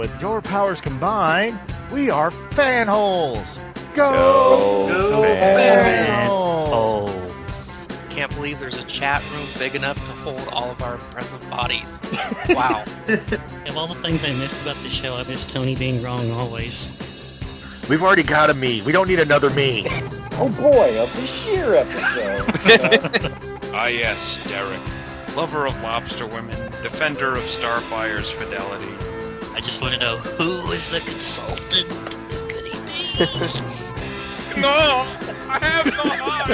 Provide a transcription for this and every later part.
With your powers combined, we are fanholes. Go, Go, go fanholes. Oh. Can't believe there's a chat room big enough to hold all of our impressive bodies. Wow. Of all the things I missed about the show, I miss Tony being wrong always. We've already got a me. We don't need another me. Oh boy, of a Bashir episode. Ah, yes, Derek. Lover of lobster women, defender of Starfire's fidelity. I just want to know who is the consultant? Could he be? No! I have no heart!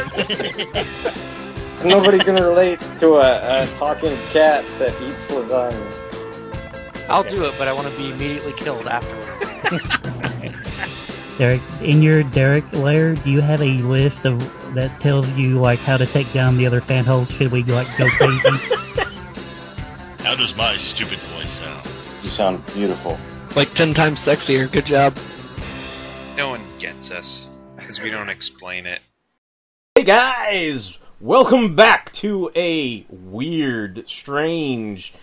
Nobody can relate to a, a talking cat that eats lasagna. I'll do it, but I want to be immediately killed afterwards. Derek, in your Derek lair, do you have a list of that tells you like how to take down the other fan holes? Should we like go crazy? How does my stupid voice sound? You sound beautiful. like 10 times sexier. Good job. No one gets us, because we don't explain it. Hey guys! Welcome back to a weird, strange,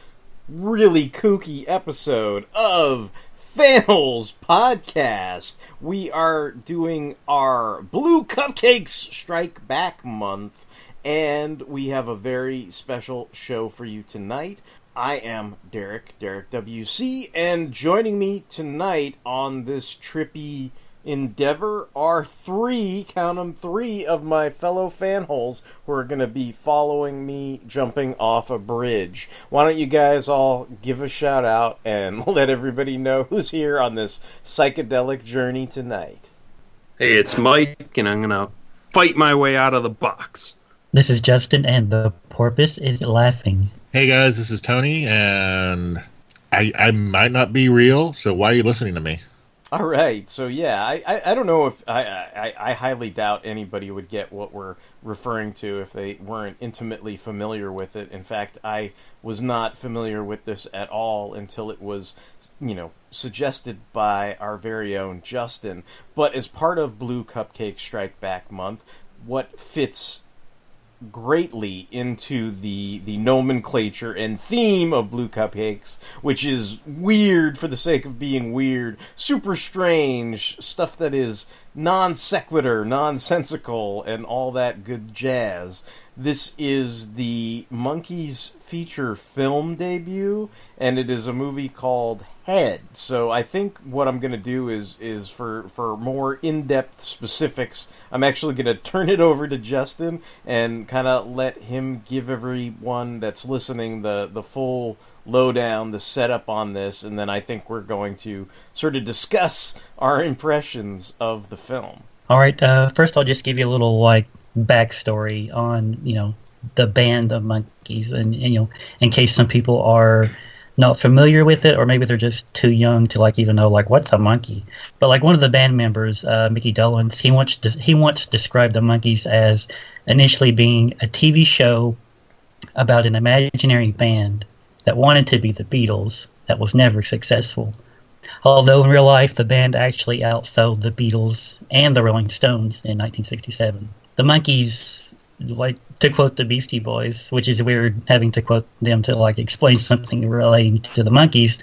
really kooky episode of Fanholes Podcast. We are doing our Blue Cupcakes Strike Back month, and we have a very special show for you tonight. I am Derek, Derek WC, and joining me tonight on this trippy endeavor are three, count 'em three, of my fellow fanholes who are going to be following me jumping off a bridge. Why don't you guys all give a shout out and let everybody know who's here on this psychedelic journey tonight? Hey, it's Mike, and I'm gonna fight my way out of the box. this is Justin, and the porpoise is laughing. Hey guys, this is Tony, and I I might not be real, so why are you listening to me? All right, so yeah, I, I, I don't know if I, I I highly doubt anybody would get what we're referring to if they weren't intimately familiar with it. In fact, I was not familiar with this at all until it was, you know, suggested by our very own Justin. But as part of Blue Cupcake Strike Back Month, what fits greatly into the the nomenclature and theme of blue cupcakes which is weird for the sake of being weird. Super strange stuff that is non sequitur nonsensical and all that good jazz this is the Monkees feature film debut and it is a movie called head. So i think what i'm going to do is is for for more in-depth specifics i'm actually going to turn it over to justin and kind of let him give everyone that's listening the the full lowdown the setup on this and then i think we're going to sort of discuss our impressions of the film. All right, uh, first I'll just give you a little like backstory on you know the band of Monkees, and, and you know in case some people are not familiar with it, or maybe they're just too young to like even know like what's a monkey. But like one of the band members, uh, Mickey Dolenz, he once de- he once described the Monkees as initially being a TV show about an imaginary band that wanted to be the Beatles that was never successful. Although in real life, the band actually outsold the Beatles and the Rolling Stones in 1967. The Monkees like to quote the Beastie Boys, which is weird having to quote them to like explain something relating to the Monkees,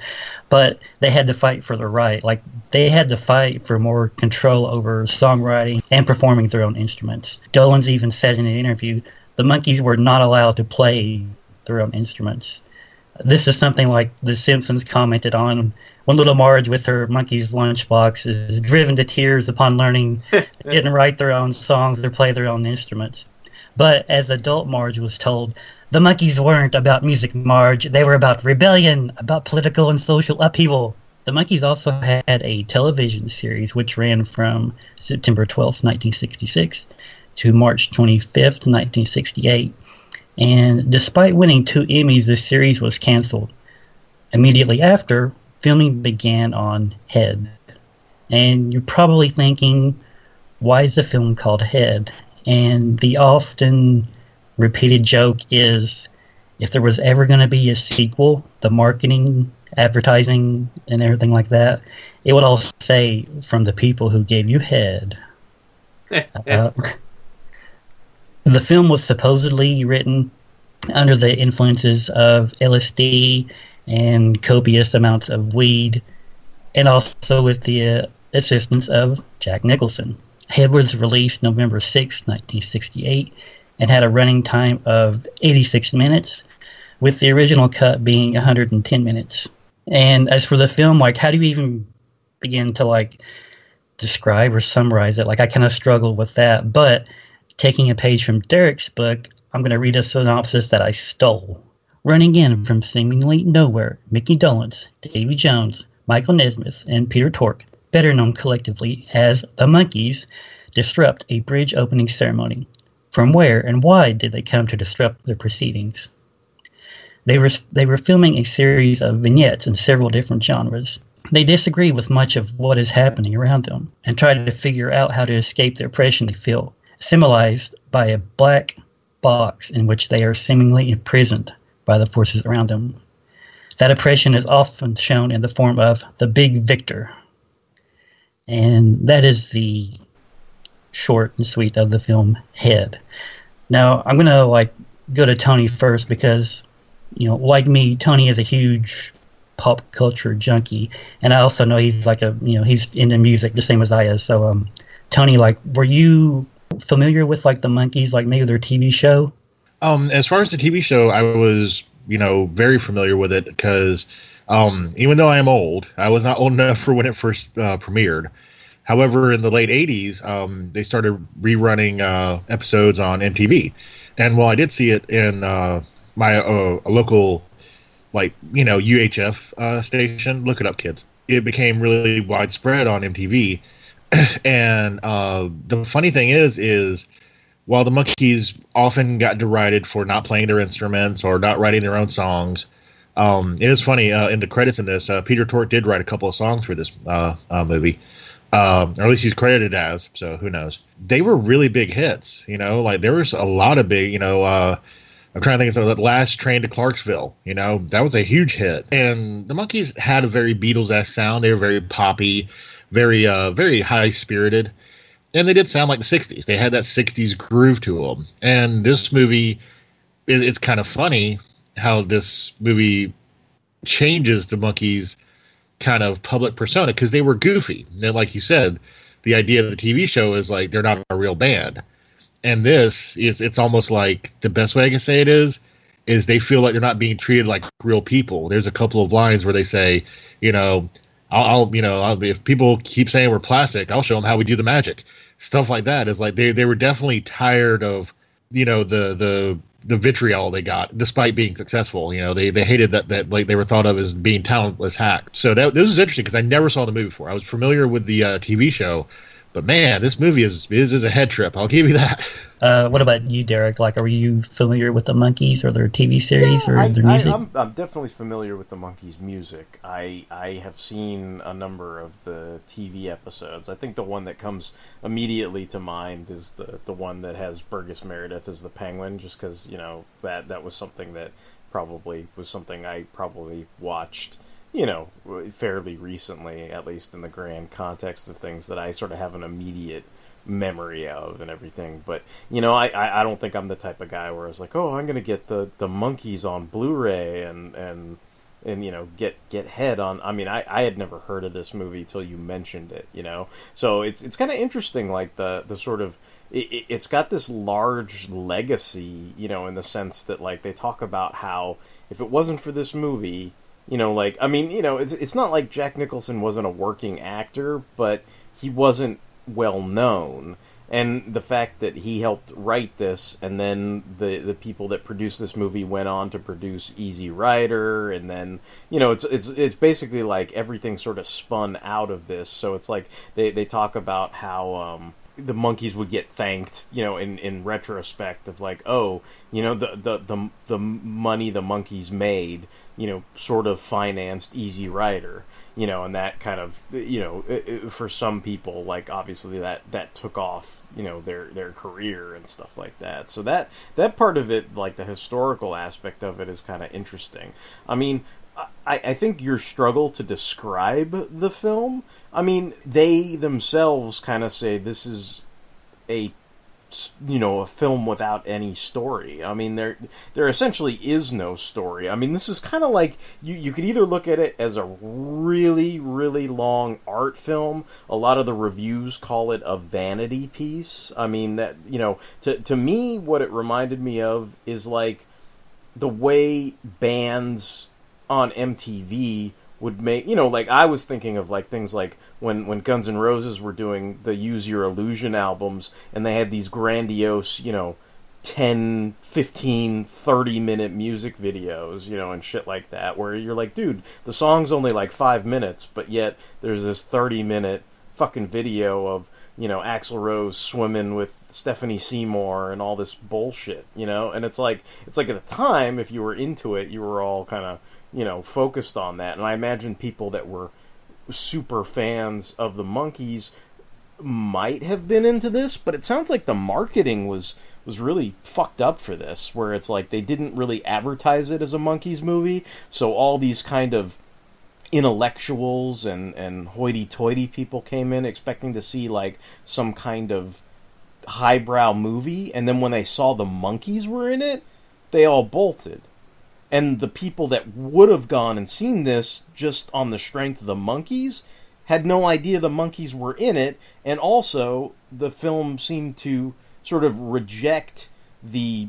but they had to fight for the right. Like they had to fight for more control over songwriting and performing their own instruments. Dolenz even said in an interview, the Monkees were not allowed to play their own instruments. This is something like The Simpsons commented on when little Marge with her Monkees' lunchbox is driven to tears upon learning they didn't write their own songs or play their own instruments. But as adult Marge was told, the Monkees weren't about music, Marge. They were about rebellion, about political and social upheaval. The Monkees also had a television series which ran from September 12, 1966 to March 25th, 1968. And despite winning two Emmys, the series was canceled. Immediately after, filming began on Head. And you're probably thinking, why is the film called Head? And the often repeated joke is if there was ever going to be a sequel, the marketing, advertising, and everything like that, it would all say from the people who gave you Head. Uh, the film was supposedly written under the influences of LSD and copious amounts of weed. and also with the uh, assistance of Jack Nicholson. Head was released November 6, 1968, and had a running time of 86 minutes, with the original cut being 110 minutes. And as for the film, like, how do you even begin to like describe or summarize it? Like, I kind of struggle with that. But taking a page from Derek's book, I'm going to read a synopsis that I stole. Running in from seemingly nowhere, Mickey Dolenz, Davy Jones, Michael Nesmith, and Peter Tork, better known collectively as the Monkees, disrupt a bridge opening ceremony. From where and why did they come to disrupt the proceedings? They were, they were filming a series of vignettes in several different genres. They disagree with much of what is happening around them and try to figure out how to escape the oppression they feel, symbolized by a black box in which they are seemingly imprisoned by the forces around them. That oppression is often shown in the form of the big victor. And that is the short and sweet of the film Head. Now, I'm going to like go to Tony first because you know, like me, Tony is a huge pop culture junkie, and I also know he's like a you know he's into music the same as I is. So, um, Tony, like, were you familiar with like the Monkees, like maybe their TV show? Um, as far as the TV show, I was you know very familiar with it because um, even though I am old, I was not old enough for when it first uh, premiered. However, in the late '80s, um, they started rerunning uh, episodes on MTV, and while I did see it in uh, my uh, local, like you know UHF uh, station, look it up, kids. It became really widespread on MTV, and uh, the funny thing is, is while the Monkees often got derided for not playing their instruments or not writing their own songs, um, it is funny uh, in the credits in this. Uh, Peter Tork did write a couple of songs for this uh, uh, movie, um, or at least he's credited as. So who knows? They were really big hits. You know, like there was a lot of big. You know, uh, I'm trying to think of that last train to Clarksville. You know, that was a huge hit. And the Monkees had a very Beatles-esque sound. They were very poppy, very uh, very high spirited, and they did sound like the '60s. They had that '60s groove to them. And this movie, it, it's kind of funny how this movie changes the Monkees kind of public persona because they were goofy. And like you said, the idea of the TV show is like they're not a real band. And this is it's almost like the best way I can say it is is they feel like they're not being treated like real people. There's a couple of lines where they say, you know, I'll, I'll you know, I'll, if people keep saying we're plastic, I'll show them how we do the magic. Stuff like that is like they they were definitely tired of, you know, the the the vitriol they got despite being successful. You know, they they hated that that like they were thought of as being talentless hacks. So that this was interesting because I never saw the movie before. I was familiar with the uh, TV show, but man, this movie is, is is a head trip. I'll give you that. Uh, what about you, Derek? Like, are you familiar with the Monkees or their TV series Yeah, or I, their music? I'm, I'm definitely familiar with the Monkees' music. I I have seen a number of the TV episodes. I think the one that comes immediately to mind is the the one that has Burgess Meredith as the Penguin, just because you know that that was something that probably was something I probably watched. You know, fairly recently, at least in the grand context of things that I sort of have an immediate memory of and everything. But you know, I, I, don't think I'm the type of guy where I was like, oh, I'm gonna get the the Monkees on Blu-ray and and and you know get get head on. I mean, I, I had never heard of this movie till you mentioned it. You know, so it's it's kind of interesting, like the the sort of it, it's got this large legacy, you know, in the sense that like they talk about how if it wasn't for this movie, you know, like I mean, you know, it's it's not like Jack Nicholson wasn't a working actor, but he wasn't well known. And the fact that he helped write this, and then the the people that produced this movie went on to produce Easy Rider, and then you know it's it's it's basically like everything sort of spun out of this. So it's like they they talk about how um, the Monkees would get thanked, you know, in, in retrospect of like, oh, you know, the, the the the money the Monkees made, you know, sort of financed Easy Rider, you know, and that kind of, you know, it, it, for some people, like obviously that that took off, you know, their their career and stuff like that. So that that part of it, like the historical aspect of it, is kind of interesting. I mean, I, I think your struggle to describe the film. I mean, they themselves kind of say this is a you know a film without any story. I mean there there essentially is no story. I mean this is kind of like you you could either look at it as a really really long art film. A lot of the reviews call it a vanity piece. I mean that you know to to me what it reminded me of is like the way bands on MTV would make you know like I was thinking of like things like when when Guns N' Roses were doing the Use Your Illusion albums and they had these grandiose you know 10 15 30 minute music videos you know and shit like that where you're like dude the song's only like 5 minutes but yet there's this 30 minute fucking video of you know Axl Rose swimming with Stephanie Seymour and all this bullshit, you know. And it's like it's like at the time, if you were into it, you were all kind of you know focused on that. And I imagine people that were super fans of the Monkees might have been into this, but it sounds like the marketing was was really fucked up for this, where it's like they didn't really advertise it as a Monkees movie, so all these kind of intellectuals and and hoity-toity people came in expecting to see like some kind of highbrow movie. And then when they saw the Monkees were in it they all bolted and the people that would have gone and seen this just on the strength of the Monkees had no idea the Monkees were in it. And also the film seemed to sort of reject the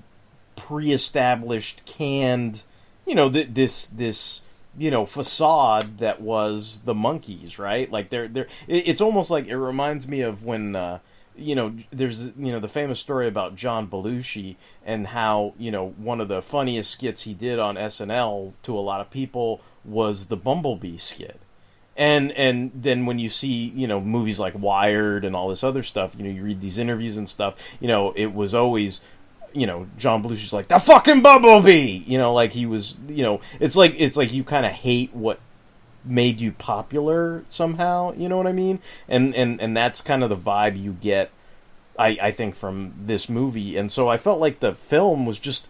pre-established canned you know th- this this you know facade that was the Monkees right? Like they're they're it's almost like it reminds me of when uh you know there's you know the famous story about John Belushi and how you know one of the funniest skits he did on SNL to a lot of people was the Bumblebee skit and and then when you see you know movies like Wired and all this other stuff, you know you read these interviews and stuff. You know it was always, you know John Belushi's like the fucking Bumblebee. You know like he was. You know it's like it's like you kind of hate what made you popular somehow. You know what I mean? And and and that's kind of the vibe you get. I I think from this movie, and so I felt like the film was just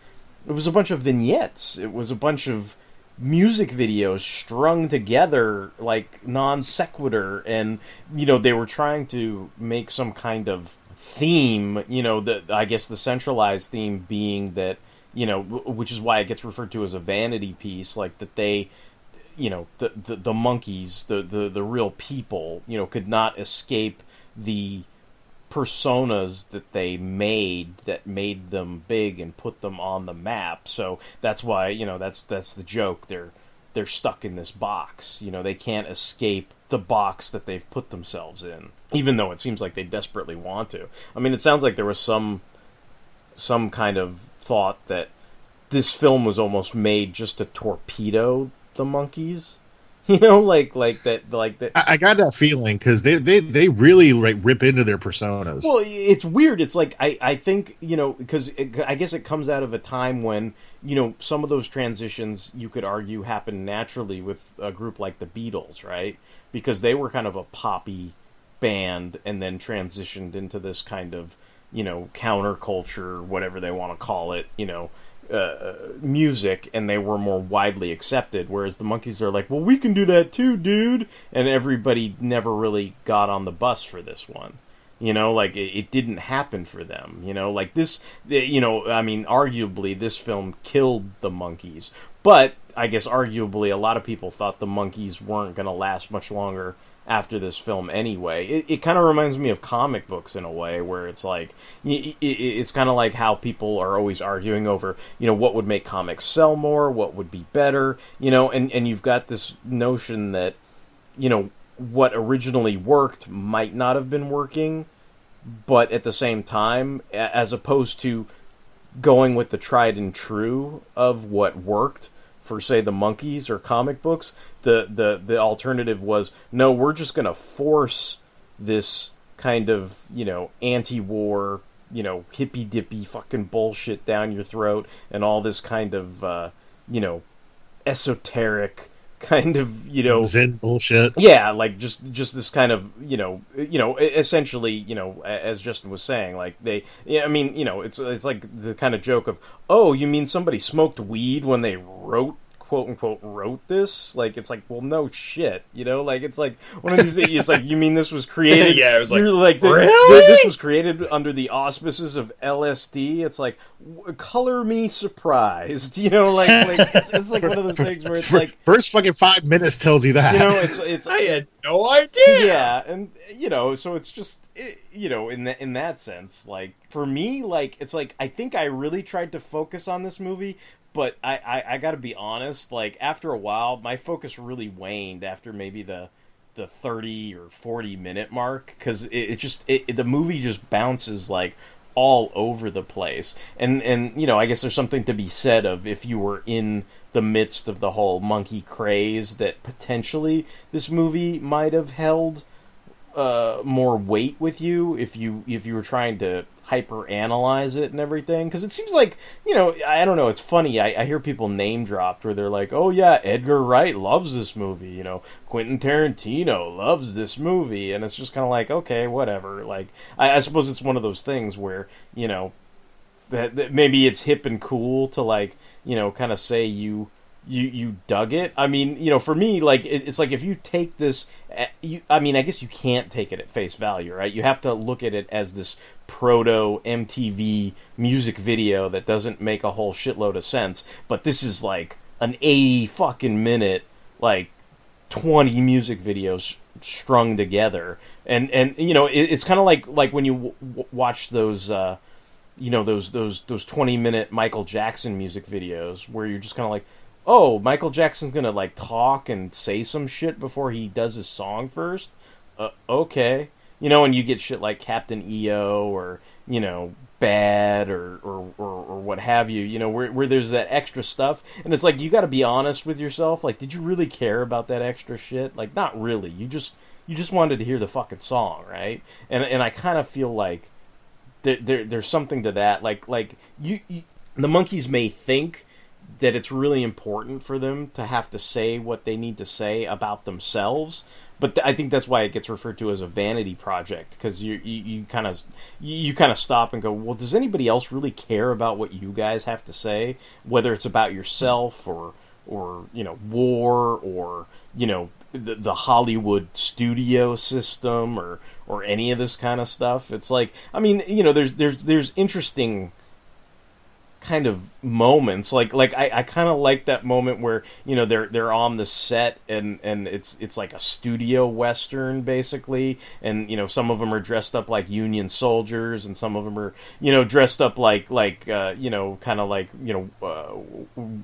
it was a bunch of vignettes. It was a bunch of music videos strung together like non sequitur and you know they were trying to make some kind of theme you know the i guess the centralized theme being that you know which is why it gets referred to as a vanity piece like that they you know the the, the Monkees the, the the real people you know could not escape the personas that they made that made them big and put them on the map. So that's why you know that's that's the joke. They're they're stuck in this box. You know they can't escape the box that they've put themselves in, even though it seems like they desperately want to. I mean, it sounds like there was some some kind of thought that this film was almost made just to torpedo the Monkees. You know, like like that, like that. I, I got that feeling because they, they they really like rip into their personas. Well, it's weird. It's like I, I think you know because I guess it comes out of a time when you know some of those transitions you could argue happened naturally with a group like the Beatles, right? Because they were kind of a poppy band and then transitioned into this kind of you know counterculture, whatever they want to call it, you know. Uh, music and they were more widely accepted whereas the Monkees are like well we can do that too dude. And everybody never really got on the bus for this one. You know like it, it didn't happen for them you know? Like this you know i mean arguably this film killed the Monkees. But i guess arguably a lot of people thought the Monkees weren't going to last much longer after this film anyway. It, it kind of reminds me of comic books in a way where it's like it, it, it's kind of like how people are always arguing over you know what would make comics sell more what would be better you know and and you've got this notion that you know what originally worked might not have been working but at the same time as opposed to going with the tried and true of what worked for say the Monkees or comic books the the the alternative was no we're just going to force this kind of you know anti-war you know hippy dippy fucking bullshit down your throat and all this kind of uh you know esoteric kind of you know Zen bullshit. yeah like just just this kind of you know you know essentially you know as justin was saying like they yeah i mean you know it's it's like the kind of joke of oh you mean somebody smoked weed when they wrote quote unquote wrote this. Like it's like, well, no shit, you know. Like it's like one of these. things, It's like you mean this was created? Yeah, it was like, you're like "Really?" the- this was created under the auspices of LSD. It's like w- color me surprised, you know. Like like it's, it's like one of those things where it's like First fucking five minutes tells you that. you know it's it's I had no idea. yeah and you know so it's just you know in that in that sense like for me like it's like i think i really tried to focus on this movie but i i, I gotta be honest like after a while my focus really waned after maybe the the 30 or 40 minute mark because it, it just it, it- the movie just bounces like all over the place. And and you know i guess there's something to be said of if you were in the midst of the whole monkey craze that potentially this movie might have held uh, more weight with you if you if you were trying to hyper analyze it and everything because it seems like you know I don't know it's funny I, I hear people name dropped where they're like oh yeah Edgar Wright loves this movie you know Quentin Tarantino loves this movie and it's just kind of like okay whatever like I, I suppose it's one of those things where you know that, that maybe it's hip and cool to like you know kind of say you you you dug it. I mean you know for me like it, it's like if you take this eh, you i mean i guess you can't take it at face value right? You have to look at it as this proto mtv music video that doesn't make a whole shitload of sense but this is like an 80 fucking minute like 20 music videos strung together. And and you know it, it's kind of like like when you w- watch those uh you know those those those 20 minute Michael Jackson music videos where you're just kind of like oh Michael Jackson's to like talk and say some shit before he does his song first? Uh, okay you know and you get shit like Captain EO or you know bad or or, or, or what have you you know where, where there's that extra stuff. And it's like you got to be honest with yourself. Like did you really care about that extra shit? Like not really. You just you just wanted to hear the fucking song right? And and I kind of feel like there, there there's something to that. Like like you, you the Monkees may think that it's really important for them to have to say what they need to say about themselves but th- I think that's why it gets referred to as a vanity project because you you kind of you, kind of stop and go well does anybody else really care about what you guys have to say whether it's about yourself or or you know war or you know the, the Hollywood studio system or or any of this kind of stuff. It's like I mean, you know, there's there's there's interesting kind of moments like like I, I kind of like that moment where you know they're they're on the set and and it's it's like a studio western basically and you know some of them are dressed up like union soldiers and some of them are you know dressed up like like uh, you know kind of like you know uh,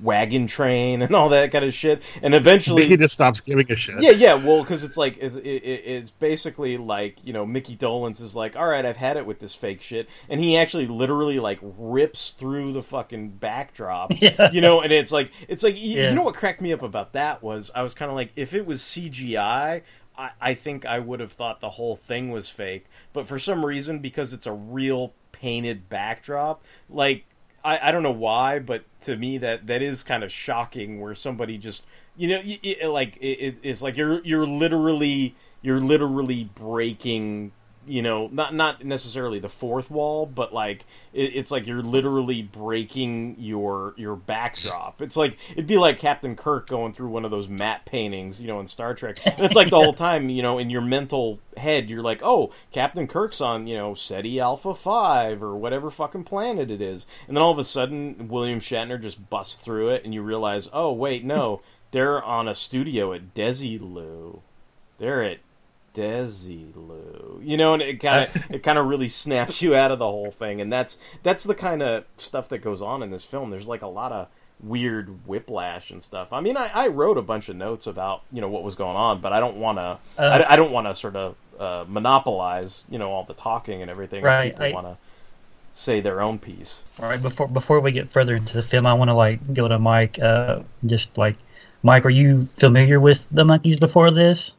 wagon train and all that kind of shit and eventually he just stops giving a shit. yeah, yeah. Well, because it's like it's, it, it, it's basically like you know Mickey Dolenz is like, all right, I've had it with this fake shit, and he actually literally like rips through the fucking backdrop, Yeah. you know, and it's like it's like y- Yeah. you know what cracked me up about that was I was kind of like if it was CGI. I, I think I would have thought the whole thing was fake, but for some reason, because it's a real painted backdrop, like I, I don't know why, but to me that that is kind of shocking. Where somebody just you know y y like it, it- it's like you're you're literally you're literally breaking you know not not necessarily the fourth wall but like it, it's like you're literally breaking your your backdrop. It's like it'd be like captain kirk going through one of those matte paintings you know in star trek. And it's like the whole time you know in your mental head you're like oh captain kirk's on you know Ceti Alpha 5 or whatever fucking planet it is. And then all of a sudden william shatner just busts through it and you realize oh wait no they're on a studio at desilu they're at Desilu. You know, and it kind of it kind of really snaps you out of the whole thing, and that's that's the kind of stuff that goes on in this film. There's like a lot of weird whiplash and stuff. I mean, I, I wrote a bunch of notes about you know what was going on, but I don't want to Uh, I, I don't want to sort of uh, monopolize you know all the talking and everything. Right, people want to say their own piece. All right, before before we get further into the film, I want to like go to Mike. Uh, just like Mike, are you familiar with the Monkees before this?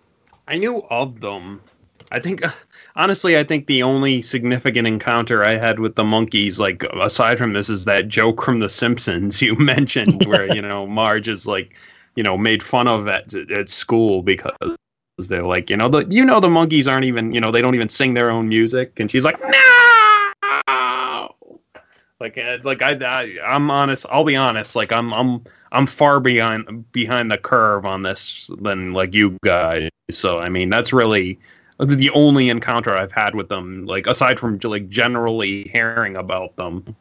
I knew of them. I think, honestly, I think the only significant encounter I had with the Monkees, like aside from this, is that joke from The Simpsons you mentioned, where you know Marge is like, you know, made fun of at at school because they're like, you know, the you know the Monkees aren't even, you know, they don't even sing their own music, and she's like, no. Like, uh, like I, I, I'm honest. I'll be honest. Like, I'm, I'm, I'm far behind behind the curve on this than like you guys. So, I mean, that's really the only encounter I've had with them. Like, aside from like generally hearing about them.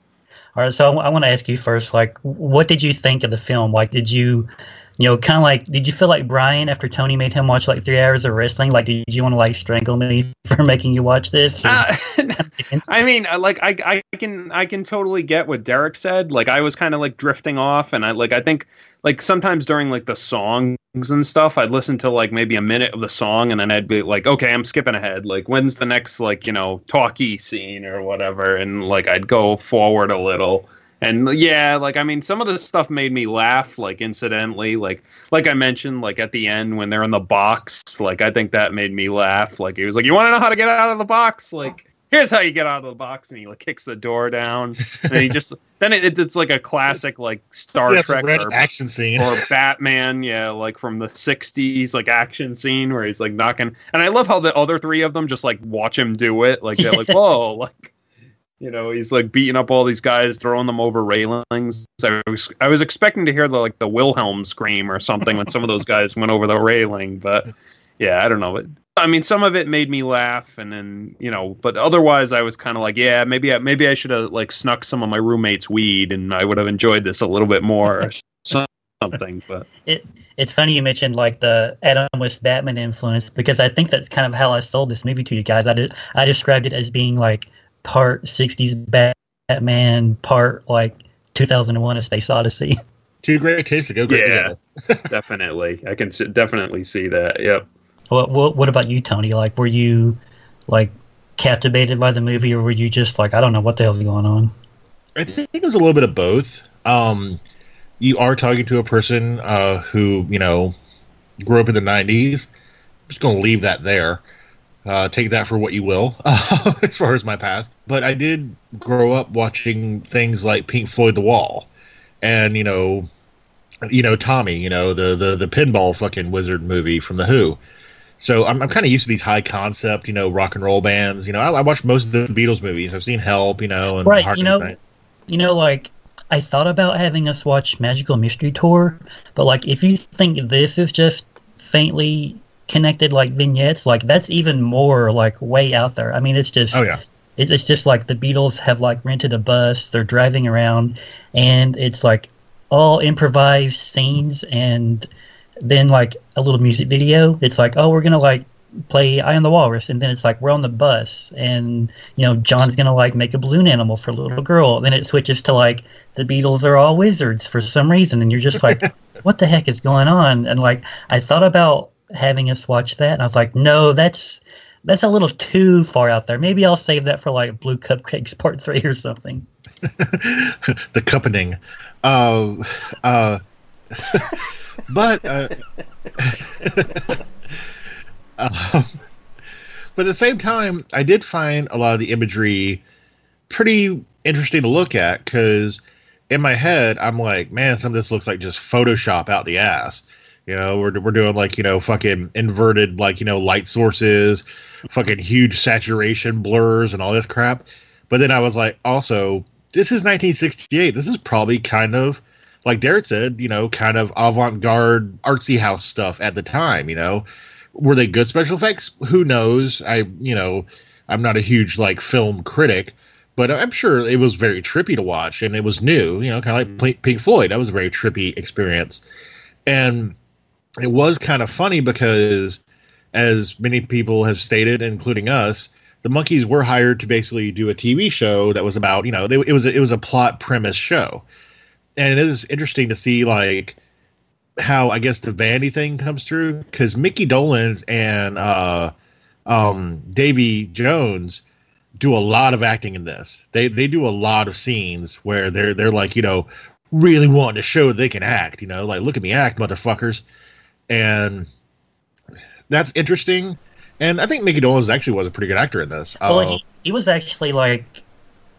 All right, so I want to ask you first, like, what did you think of the film? Like, did you, you know, kind of like, did you feel like Brian after Tony made him watch like three hours of wrestling? Like, did you want to like strangle me for making you watch this? Uh, I mean, like I, I can I can totally get what Derek said. Like I was kind of like drifting off, and I like I think like sometimes during like the songs and stuff, I'd listen to like maybe a minute of the song, and then I'd be like, okay, I'm skipping ahead. Like when's the next like you know talkie scene or whatever, and like I'd go forward a little. And yeah, like I mean, some of the stuff made me laugh, like incidentally, like like I mentioned, like at the end when they're in the box, like I think that made me laugh. Like he was like, "You want to know how to get out of the box? Like here's how you get out of the box," and he like kicks the door down, and he just then it, it's like a classic like Star Yeah, Trek or, action scene. or Batman, yeah, like from the '60s, like action scene where he's like knocking. And I love how the other three of them just like watch him do it, like they're like, "Whoa!" Like you know, he's like beating up all these guys, throwing them over railings. I was I was expecting to hear the like the Wilhelm scream or something when some of those guys went over the railing, but yeah, I don't know. But, I mean, some of it made me laugh, and then you know, but otherwise, I was kind of like, yeah, maybe I, maybe I should have like snuck some of my roommate's weed, and I would have enjoyed this a little bit more, something. But it it's funny you mentioned like the Adam West Batman influence because I think that's kind of how I sold this movie to you guys. I did I described it as being like part '60s Batman, part like 2001: A Space Odyssey. Two great tastes to go great Yeah. together. definitely, I can definitely see that. Yep. What, what what about you, Tony? Like, were you like captivated by the movie, or were you just like, I don't know what the hell's going on? I think it was a little bit of both. Um, you are talking to a person uh, who you know grew up in the '90s. I'm just going to leave that there. Uh, take that for what you will, as far as my past. But I did grow up watching things like Pink Floyd The Wall, and you know, you know Tommy, you know the the the pinball fucking wizard movie from the Who. So I'm, I'm kind of used to these high concept, you know, rock and roll bands. You know, I, I watched most of the Beatles movies. I've seen Help, you know, and Right, Hard you know, Night. you know, like I thought about having us watch Magical Mystery Tour, but like if you think this is just faintly connected like vignettes, like that's even more like way out there. I mean, it's just Oh yeah. it's, it's just like the Beatles have like rented a bus, they're driving around, and it's like all improvised scenes and then like a little music video. It's like, oh, we're gonna like play I Am the Walrus, and then it's like we're on the bus, and you know John's gonna like make a balloon animal for a little girl. Then it switches to like the Beatles are all wizards for some reason, and you're just like, what the heck is going on? And like I thought about having us watch that, and I was like, no, that's that's a little too far out there. Maybe I'll save that for like Blue Cupcakes Part Three or something. the cuppening. Uh, uh, but uh, um, but at the same time, I did find a lot of the imagery pretty interesting to look at because in my head, I'm like, man, some of this looks like just Photoshop out the ass. You know, we're we're doing like you know fucking inverted like you know light sources, fucking huge saturation blurs and all this crap. But then I was like, also, this is 1968. This is probably kind of like Derek said, you know, kind of avant-garde artsy house stuff at the time. You know, were they good special effects? Who knows? I you know, I'm not a huge like film critic, but I'm sure it was very trippy to watch, and it was new. You know, kind of like mm-hmm. Pink Floyd. That was a very trippy experience, and it was kind of funny because, as many people have stated, including us, the Monkees were hired to basically do a TV show that was about you know they, it was a, it was a plot premise show, and it is interesting to see like how I guess the vanity thing comes through because Mickey Dolenz and uh, um, Davy Jones do a lot of acting in this. They they do a lot of scenes where they're they're like you know really wanting to show they can act. You know, like look at me act, motherfuckers, and that's interesting. And I think Mickey Dolenz actually was a pretty good actor in this. Well, Uh, he, he was actually like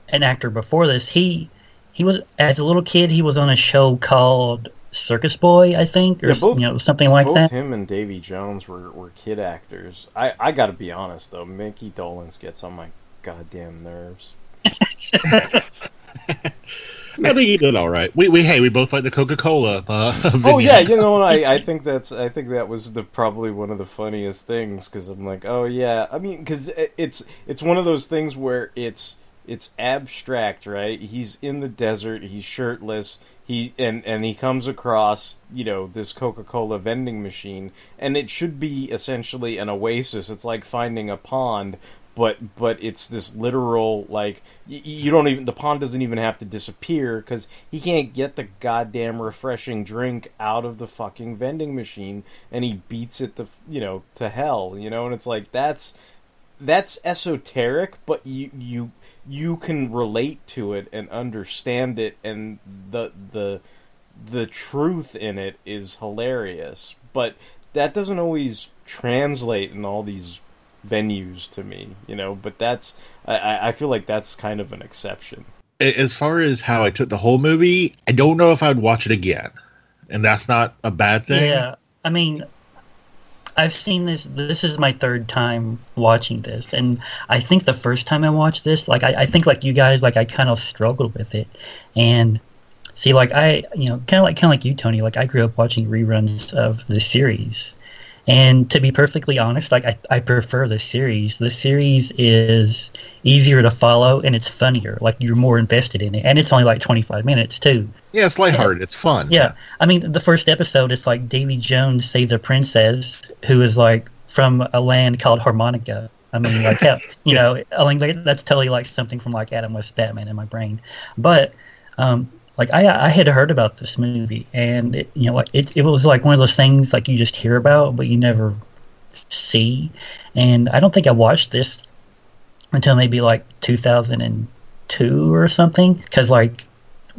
an actor before this. He he was as a little kid. He was on a show called Circus Boy, I think, or Yeah, both- you know something like Both that. him and Davy Jones were, were kid actors. I, I got to be honest though, Mickey Dolenz gets on my goddamn nerves. I think he did all right. We we hey we both like the Coca Cola. Uh, Oh yeah, you know, I, I think that's I think that was the probably one of the funniest things because I'm like, oh yeah, I mean, because it's it's one of those things where it's it's abstract, right? He's in the desert, he's shirtless, he and and he comes across you know this Coca Cola vending machine, and it should be essentially an oasis. It's like finding a pond, but but it's this literal like you don't even the pond doesn't even have to disappear because he can't get the goddamn refreshing drink out of the fucking vending machine and he beats it the you know to hell you know? And it's like that's that's esoteric but you you you can relate to it and understand it and the the the truth in it is hilarious. But that doesn't always translate in all these venues to me, you know. But that's I- I, I feel like that's kind of an exception. As far as how I took the whole movie, I don't know if I'd watch it again, and that's not a bad thing. Yeah, I mean, I've seen this. This is my third time watching this, and I think the first time I watched this, like I, I think like you guys, like I kind of struggled with it, and see, like I, you know, kind of like kind of like you, Tony. Like I grew up watching reruns of the series, and to be perfectly honest, like I, I prefer the series. The series is easier to follow and it's funnier. Like you're more invested in it, and it's only like 25 minutes too. Yeah, it's lighthearted. It's fun. Yeah, I mean, the first episode, it's like Davy Jones saves a princess who is like from a land called Harmonica. I mean, like, how- you know, I mean, that's totally like something from like Adam West Batman in my brain. But, um, like, I I had heard about this movie, and it, you know, it it was like one of those things like you just hear about, but you never see. And I don't think I watched this until maybe like 2002 or something, because like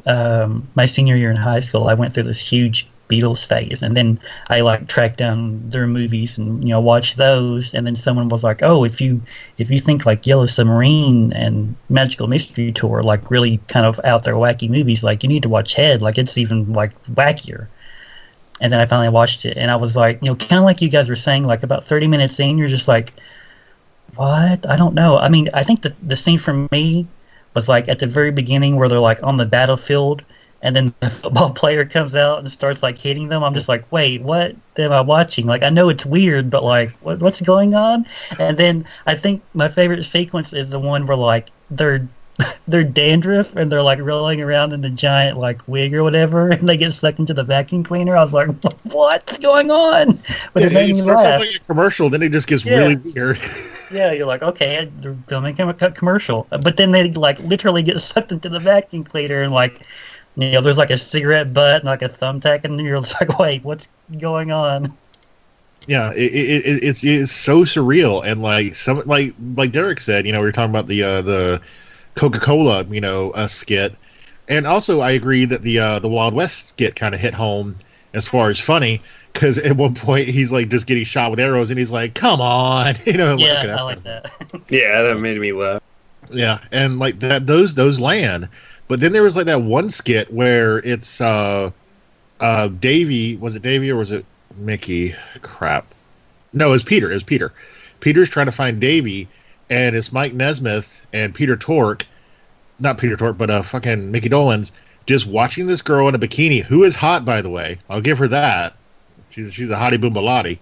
um, my senior year in high school, I went through this huge Beatles phase, and then I like tracked down their movies and you know watched those, and then someone was like, "Oh, if you if you think like Yellow Submarine and Magical Mystery Tour like really kind of out there wacky movies, like you need to watch Head, like it's even like wackier." And then I finally watched it, and I was like, you know, kind of like you guys were saying, like about 30 minutes in, you're just like, what? I don't know. I mean, I think the the scene for me was like at the very beginning where they're like on the battlefield and then the football player comes out and starts like hitting them. I'm just like, wait, what am I watching? Like, I know it's weird, but like, what, what's going on? And then I think my favorite sequence is the one where like they're they're dandruff and they're like rolling around in the giant like wig or whatever, and they get sucked into the vacuum cleaner. I was like, what's going on? But it Yeah, made it me laugh. like a commercial, then it just gets Yeah. really weird. Yeah, you're like, okay, they're filming a co- commercial, but then they like literally get sucked into the vacuum cleaner and like, you know, there's like a cigarette butt and like a thumbtack, and you're like, wait, what's going on? yeah, it, it, it, it's it's so surreal and like some like like Derek said, you know, we were talking about the uh, the Coca Cola, you know, uh, skit, and also I agree that the uh, the Wild West skit kind of hit home as far as funny because at one point he's like just getting shot with arrows and he's like, "Come on," you know, like, yeah, okay, I like that. Yeah, that made me laugh. Yeah, and like that those those land. But then there was like that one skit where it's uh uh Davy was it Davy or was it Mickey? Crap. No, it was Peter. It was Peter. Peter's trying to find Davy and it's Mike Nesmith and Peter Tork not Peter Tork, but uh fucking Mickey Dolenz, just watching this girl in a bikini, who is hot by the way. I'll give her that. She's she's a hottie boombalati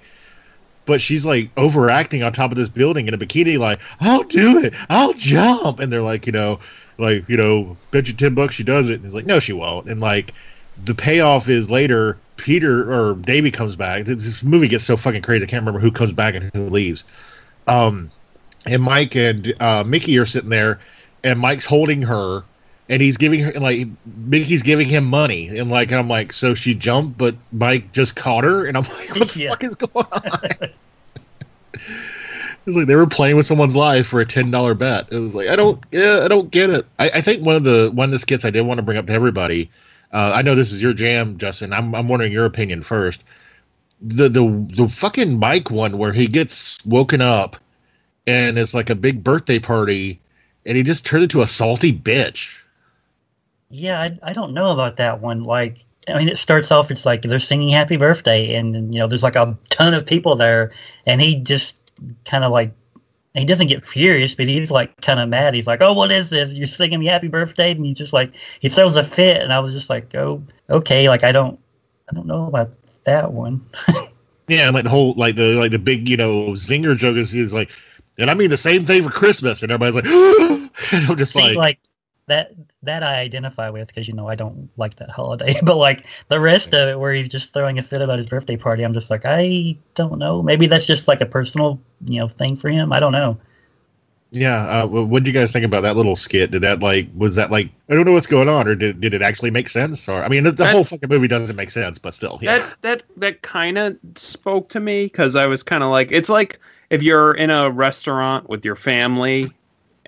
but she's like overacting on top of this building in a bikini, like, I'll do it, I'll jump. And they're like, you know, like, you know, bet you 10 bucks she does it. And he's like, no, she won't. And like, the payoff is later, Peter or Davy comes back. This this movie gets so fucking crazy. I can't remember who comes back and who leaves. Um, and Mike and uh, Mickey are sitting there, and Mike's holding her. And he's giving her and like Mickey's giving him money and like and I'm like so she jumped but Mike just caught her and I'm like what the Yeah. fuck is going on? Like they were playing with someone's life for a ten dollar bet. It was like I don't, yeah, I don't get it. I, I think one of the one of the skits I did want to bring up to everybody. Uh, I know this is your jam, Justin. I'm I'm wondering your opinion first. The the the fucking Mike one where he gets woken up and it's like a big birthday party and he just turns into a salty bitch. Yeah, I, I don't know about that one. Like, I mean, it starts off, it's like they're singing happy birthday, and, you know, there's like a ton of people there, and he just kind of like he doesn't get furious, but he's like kind of mad. He's like, "Oh, what is this? You're singing me happy birthday?" And he just like he throws a fit, and I was just like, "Oh, okay." Like I don't, I don't know about that one. Yeah, and like the whole like the like the big you know zinger joke is, is like, and I mean the same thing for Christmas, and everybody's like, and I'm just See, like, like, that that I identify with because you know I don't like that holiday. But like the rest of it, where he's just throwing a fit about his birthday party, I'm just like, I don't know. Maybe that's just like a personal, you know, thing for him. I don't know. yeah. Uh, what do you guys think about that little skit? Did that like was that like I don't know what's going on, or did did it actually make sense? Or I mean, the, the That- whole fucking movie doesn't make sense, but still, yeah. that that that kind of spoke to me because I was kind of like, it's like if you're in a restaurant with your family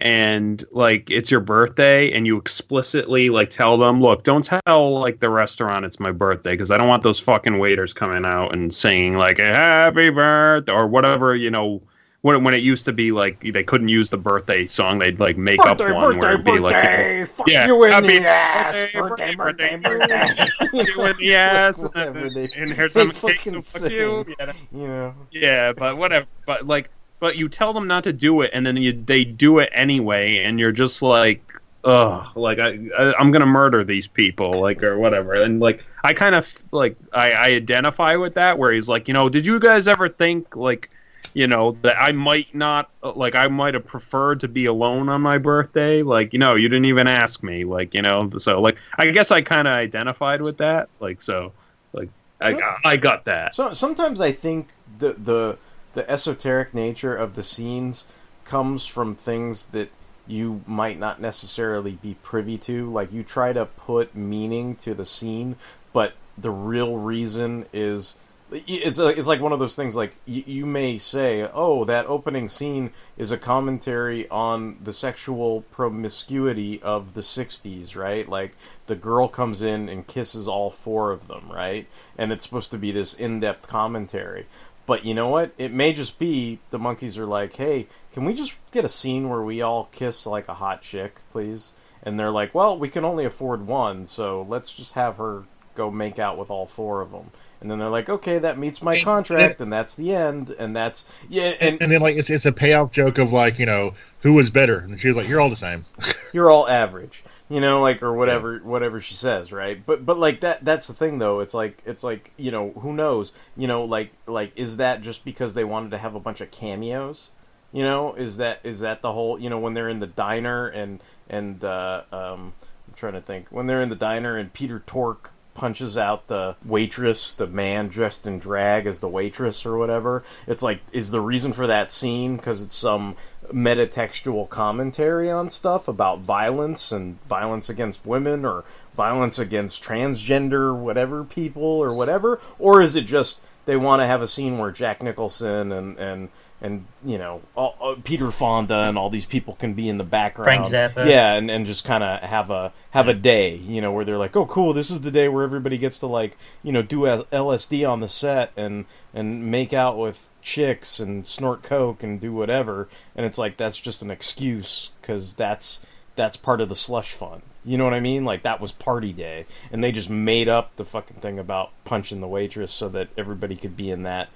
and like it's your birthday and you explicitly like tell them, look, don't tell like the restaurant it's my birthday because I don't want those fucking waiters coming out and saying like happy birthday or whatever you know. When, when it used to be like they couldn't use the birthday song, they'd like make Birthday, up one where it'd be like, birthday, fuck yeah, you in the ass. birthday, Birthday, birthday, birthday, birthday. you in the ass, and, and here's some cake, so fuck you. Yeah, You know. yeah, but whatever. But like, but you tell them not to do it, and then you they do it anyway, and you're just like, ugh, like I, I I'm gonna murder these people, like or whatever. And like, I kind of like I, I identify with that, where he's like, you know, did you guys ever think like. You know that I might not like. I might have preferred to be alone on my birthday. Like, you know, you didn't even ask me. Like, you know, so like, I guess I kind of identified with that. Like, so, like, I I got that. So sometimes I think the the the esoteric nature of the scenes comes from things that you might not necessarily be privy to. Like you try to put meaning to the scene, but the real reason is it's a, it's like one of those things like you, you may say oh that opening scene is a commentary on the sexual promiscuity of the 60s right? Like the girl comes in and kisses all four of them right? And it's supposed to be this in-depth commentary but you know what? It may just be the Monkees are like hey can we just get a scene where we all kiss like a hot chick please? And they're like well we can only afford one so let's just have her go make out with all four of them and then they're like, okay, that meets my And- contract, and that's the end, and that's yeah, and, and then like it's it's a payoff joke of like you know who was better, and she was like, "You're all the same." you're all average, you know, like or whatever, whatever she says, right? But but like that that's the thing though. It's like it's like you know who knows, you know, like like is that just because they wanted to have a bunch of cameos? You know, is that is that the whole you know when they're in the diner and and uh, um, I'm trying to think when they're in the diner and Peter Tork punches out the waitress, the man dressed in drag as the waitress or whatever. It's like, is the reason for that scene because it's some metatextual commentary on stuff about violence and violence against women or violence against transgender whatever people or whatever, or is it just they want to have a scene where Jack Nicholson and and and you know all, uh, Peter Fonda and all these people can be in the background. Frank Zappa. Yeah, and, and just kind of have a have a day, you know, where they're like, oh, cool, this is the day where everybody gets to like, you know, do LSD on the set and and make out with chicks and snort coke and do whatever, and it's like that's just an excuse because that's that's part of the slush fund. You know what I mean? Like that was party day, and they just made up the fucking thing about punching the waitress so that everybody could be in that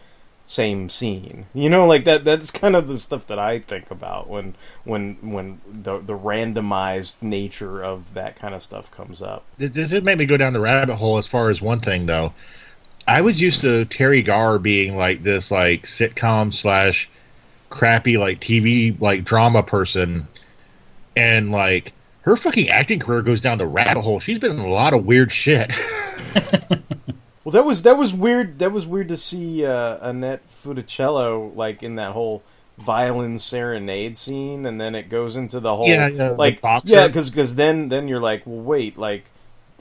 same scene. You know, like that. That's kind of the stuff that I think about when when when the the randomized nature of that kind of stuff comes up. This this did make me go down the rabbit hole as far as one thing though. I was used to Teri Garr being like this like sitcom slash crappy like TV like drama person, and like her fucking acting career goes down the rabbit hole. She's been in a lot of weird shit. Well, that was that was weird. That was weird to see uh, Annette Funicello like in that whole violin serenade scene, and then it goes into the whole Yeah, yeah, like yeah, because because then then you're like, well, wait, like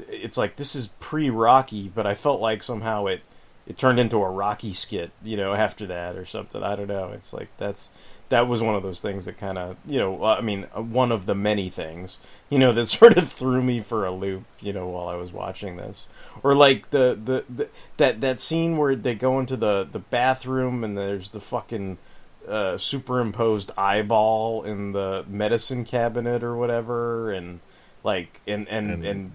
it's like this is pre Rocky, but I felt like somehow it it turned into a Rocky skit, you know, after that or something. I don't know. It's like that's that was one of those things that kind of you know, I mean, uh, one of the many things you know that sort of threw me for a loop, you know, while I was watching this or like the, the, the that that scene where they go into the the bathroom and there's the fucking uh, superimposed eyeball in the medicine cabinet or whatever and like and and and, And-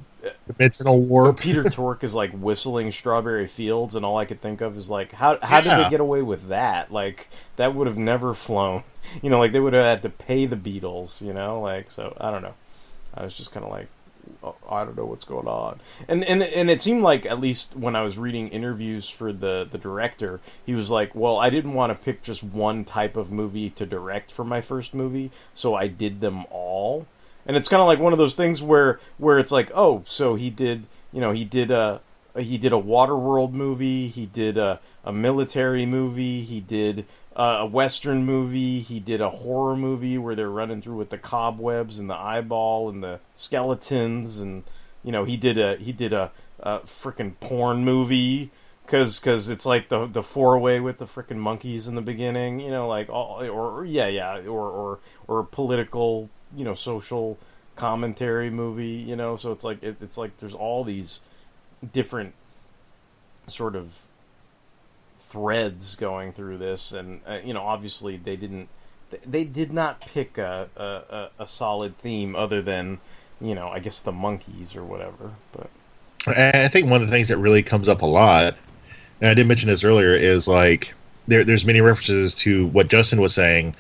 dimensional warp. Peter Tork is like whistling "Strawberry Fields," and all I could think of is like, how how did they get away with that? Like that would have never flown. You know, like they would have had to pay the Beatles. You know, like so I don't know. I was just kind of like, oh, I don't know what's going on. And and and it seemed like at least when I was reading interviews for the the director, he was like, well, I didn't want to pick just one type of movie to direct for my first movie, so I did them all. And it's kind of like one of those things where where it's like, oh, so he did, you know, he did a he did a Waterworld movie, he did a a military movie, he did uh, a western movie, he did a horror movie where they're running through with the cobwebs and the eyeball and the skeletons and you know, he did a he did a, a freaking porn movie cuz cuz it's like the the four way with the freaking Monkees in the beginning, you know, like all or, or yeah, yeah, or or or political, you know, social commentary movie, you know, so it's like it, it's like there's all these different sort of threads going through this and uh, you know obviously they didn't they- did not pick a, a, a- solid theme other than you know i guess the Monkees or whatever but I think one of the things that really comes up a lot, and I did mention this earlier, is like there, there's many references to what Justin was saying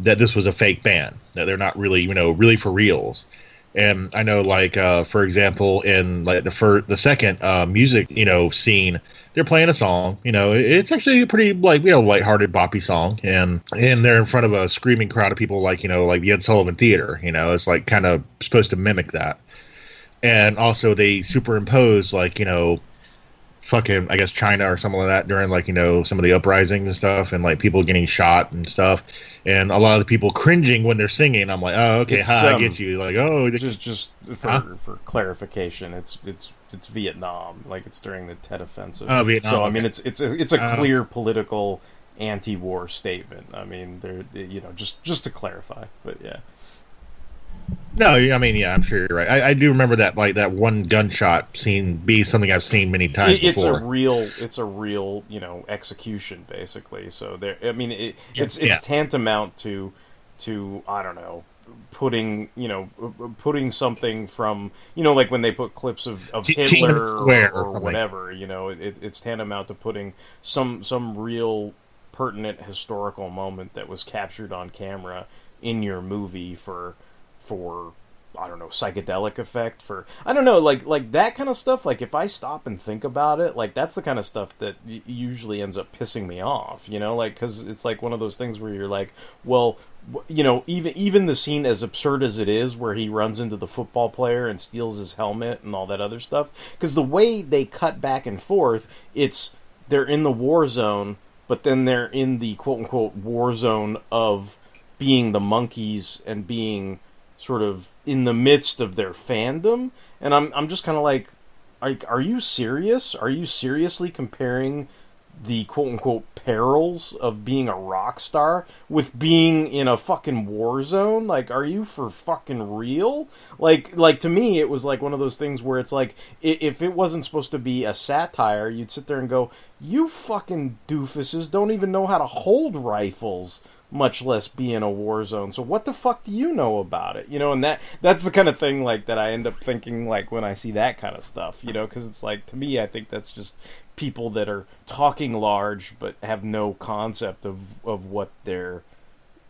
that this was a fake band, that they're not really, you know, really for reals. And I know, like uh, for example, in like the the second uh, music, you know, scene, they're playing a song. You know, it's actually a pretty like you know lighthearted boppy song, and and they're in front of a screaming crowd of people, like you know, like the Ed Sullivan Theater. You know, it's like kind of supposed to mimic that and also they superimpose like you know fucking i guess china or something like that during like you know some of the uprisings and stuff and like people getting shot and stuff and a lot of the people cringing when they're singing. I'm like oh okay It's, hi, i um, get you. Like oh just just for, Huh? for clarification. It's it's it's vietnam. Like it's during the tet offensive. Oh, Vietnam, so i mean okay. it's it's a, it's a Uh. clear political anti-war statement. I mean they're you know just just to clarify. But yeah no i mean yeah i'm sure you're right. I, I do remember that like that one gunshot scene be something i've seen many times It- it's before. a real it's a real you know execution basically. So there i mean it, it's it's Yeah. tantamount to to i don't know putting you know uh, uh, putting something from you know like when they put clips of, of T- hitler Tiananmen Square or, or or whatever you know it, it's tantamount to putting some some real pertinent historical moment that was captured on camera in your movie for for I don't know psychedelic effect for I don't know like like that kind of stuff. Like if I stop and think about it like that's the kind of stuff that y- usually ends up pissing me off you know? Like cuz it's like one of those things where you're like well you know even even the scene as absurd as it is where he runs into the football player and steals his helmet and all that other stuff cuz the way they cut back and forth it's they're in the war zone but then they're in the quote unquote war zone of being the Monkees and being sort of in the midst of their fandom. And i'm i'm just kind of like are, are you serious? Are you seriously comparing the quote unquote perils of being a rock star with being in a fucking war zone? Like are you for fucking real? Like like to me it was like one of those things where it's like if it wasn't supposed to be a satire you'd sit there and go you fucking doofuses don't even know how to hold rifles much less be in a war zone. So what the fuck do you know about it? You know, and that that's the kind of thing like that I end up thinking like when I see that kind of stuff, you know, cuz it's like to me I think that's just people that are talking large but have no concept of of what they're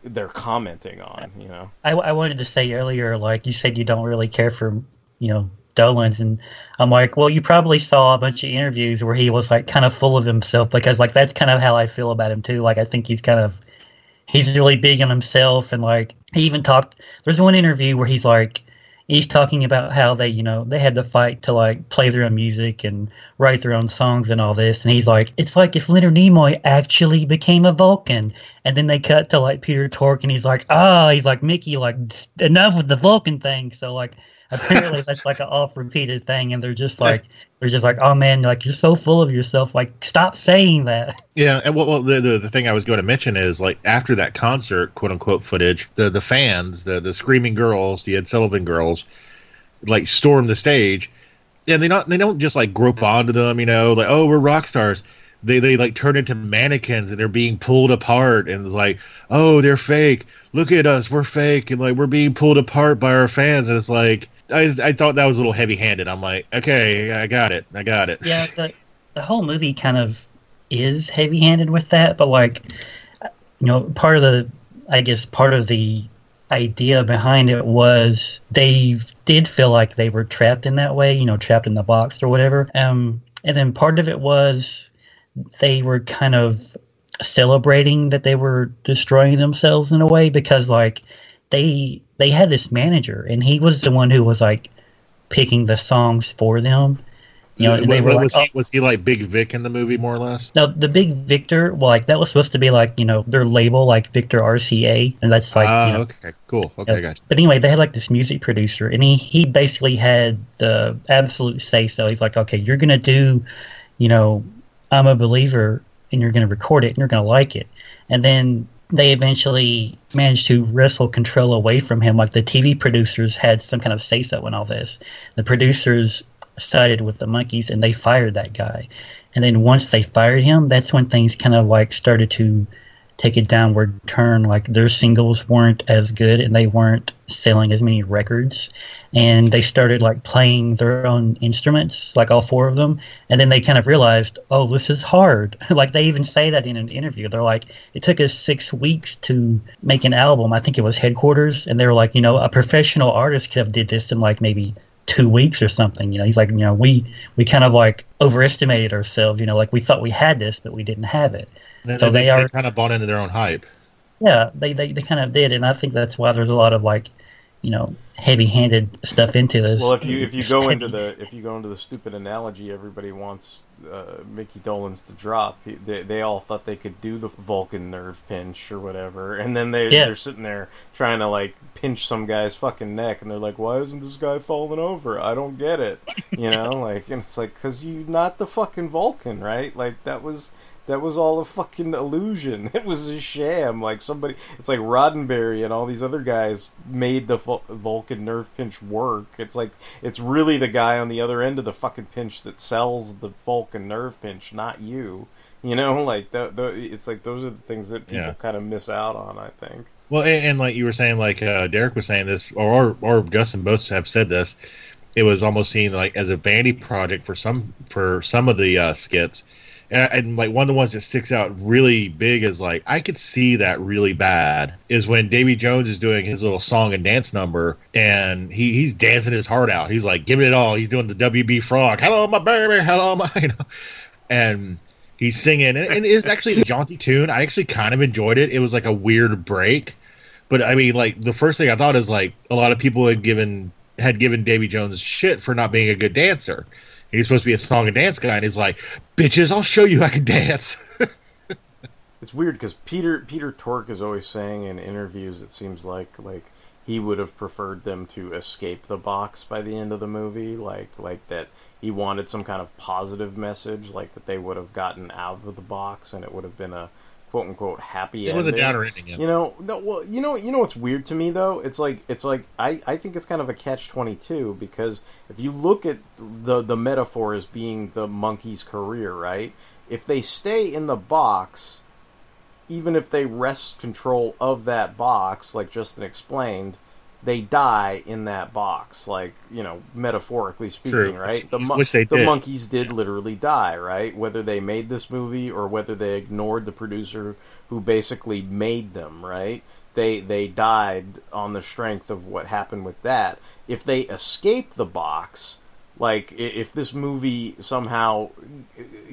they're commenting on, you know. I, I wanted to say earlier, like you said, you don't really care for, you know, Dolenz, and I'm like, well, you probably saw a bunch of interviews where he was like kind of full of himself because like that's kind of how I feel about him too. Like I think he's kind of he's really big on himself, and like he even talked. There's one interview where he's like. He's talking about how they, you know, they had to fight to like play their own music and write their own songs and all this. And he's like, it's like if Leonard Nimoy actually became a Vulcan. And then they cut to like Peter Tork, and he's like, ah, he's like Mickey, like enough with the Vulcan thing. So like apparently that's like an off repeated thing, and they're just like they're just like, oh man, like you're so full of yourself, like stop saying that. Yeah, and well, well the, the the thing I was going to mention is like after that concert, quote unquote footage, the the fans, the the screaming girls, the Ed Sullivan girls, like storm the stage, and they not they don't just like grope onto them, you know, like oh we're rock stars. They they like turn into mannequins and they're being pulled apart, and it's like oh they're fake. Look at us, we're fake, and like we're being pulled apart by our fans, and it's like I, I thought that was a little heavy handed. I'm like, okay, I got it, I got it. yeah, the the whole movie kind of is heavy handed with that, but like you know, part of the I guess part of the idea behind it was they did feel like they were trapped in that way, you know, trapped in the box or whatever. Um and then part of it was they were kind of celebrating that they were destroying themselves in a way because like they they had this manager and he was the one who was like picking the songs for them. You know, and they was, like, was, "Oh, he, was he like Big Vic in the movie more or less? now the big Victor, well, like that was supposed to be like you know their label, like Victor RCA, and that's like. Ah, you know, okay, cool. Okay, yeah. gotcha. But anyway, they had like this music producer, and he he basically had the absolute say so. He's like, okay, you're gonna do, you know, I'm a believer, and you're gonna record it, and you're gonna like it, and then they eventually managed to wrestle control away from him. Like the TV producers had some kind of say so in all this. The producers sided with the Monkees, and they fired that guy. And then once they fired him, that's when things kind of like started to take a downward turn. Like their singles weren't as good and they weren't selling as many records. And they started like playing their own instruments, like all four of them. And then they kind of realized, oh, this is hard. like they even say that in an interview. They're like, it took us six weeks to make an album. I think it was Headquarters. And they were like, you know, a professional artist could have did this in like maybe two weeks or something. You know, he's like, you know, we we kind of like overestimated ourselves. You know, like we thought we had this, but we didn't have it. And So they, they are- kind of bought into their own hype. Yeah, they, they they kind of did, and I think that's why there's a lot of like, you know, heavy-handed stuff into this. Well, if you if you go into the if you go into the stupid analogy, everybody wants uh, Mickey Dolenz to drop. They, they all thought they could do the Vulcan nerve pinch or whatever, and then they Yeah. they're sitting there trying to like pinch some guy's fucking neck, and they're like, "Why isn't this guy falling over? I don't get it." You know, like, and it's like, "Cause you're not the fucking Vulcan, right? Like that was." That was all a fucking illusion. It was a sham. Like somebody, it's like Roddenberry and all these other guys made the Vul- Vulcan nerve pinch work. It's like it's really the guy on the other end of the fucking pinch that sells the Vulcan nerve pinch, not you. You know, like the, the, it's like those are the things that people Yeah. kind of miss out on. I think. Well, and, and like you were saying, like uh, Derek was saying this, or or Justin both have said this. It was almost seen like as a bandy project for some for some of the uh, skits, and, and like one of the ones that sticks out really big is like I could see that really bad is when Davy Jones is doing his little song and dance number, and he he's dancing his heart out. He's like giving it all. He's doing the WB frog, hello my baby, hello my, you know, and he's singing, and, and it's actually a jaunty tune. I actually kind of enjoyed it. It was like a weird break. But I mean, like the first thing I thought is like a lot of people had given had given Davy Jones shit for not being a good dancer. He's supposed to be a song and dance guy, and he's like, "Bitches, I'll show you I can dance." It's weird because Peter Peter Tork is always saying in interviews, it seems like like he would have preferred them to escape the box by the end of the movie, like like that he wanted some kind of positive message, like that they would have gotten out of the box and it would have been a quote unquote happy It was a downer ending. Yeah. You know, no, well, you know, you know what's weird to me though? It's like it's like I, I think it's kind of a catch twenty two because if you look at the the metaphor as being the Monkees' career, right? If they stay in the box, even if they wrest control of that box, like Justin explained, they die in that box, like you know, metaphorically speaking, True. right? The, mon- Which they the did. Monkees did literally die, right? Whether they made this movie or whether they ignored the producer who basically made them, right? They they died on the strength of what happened with that. If they escaped the box, like if this movie somehow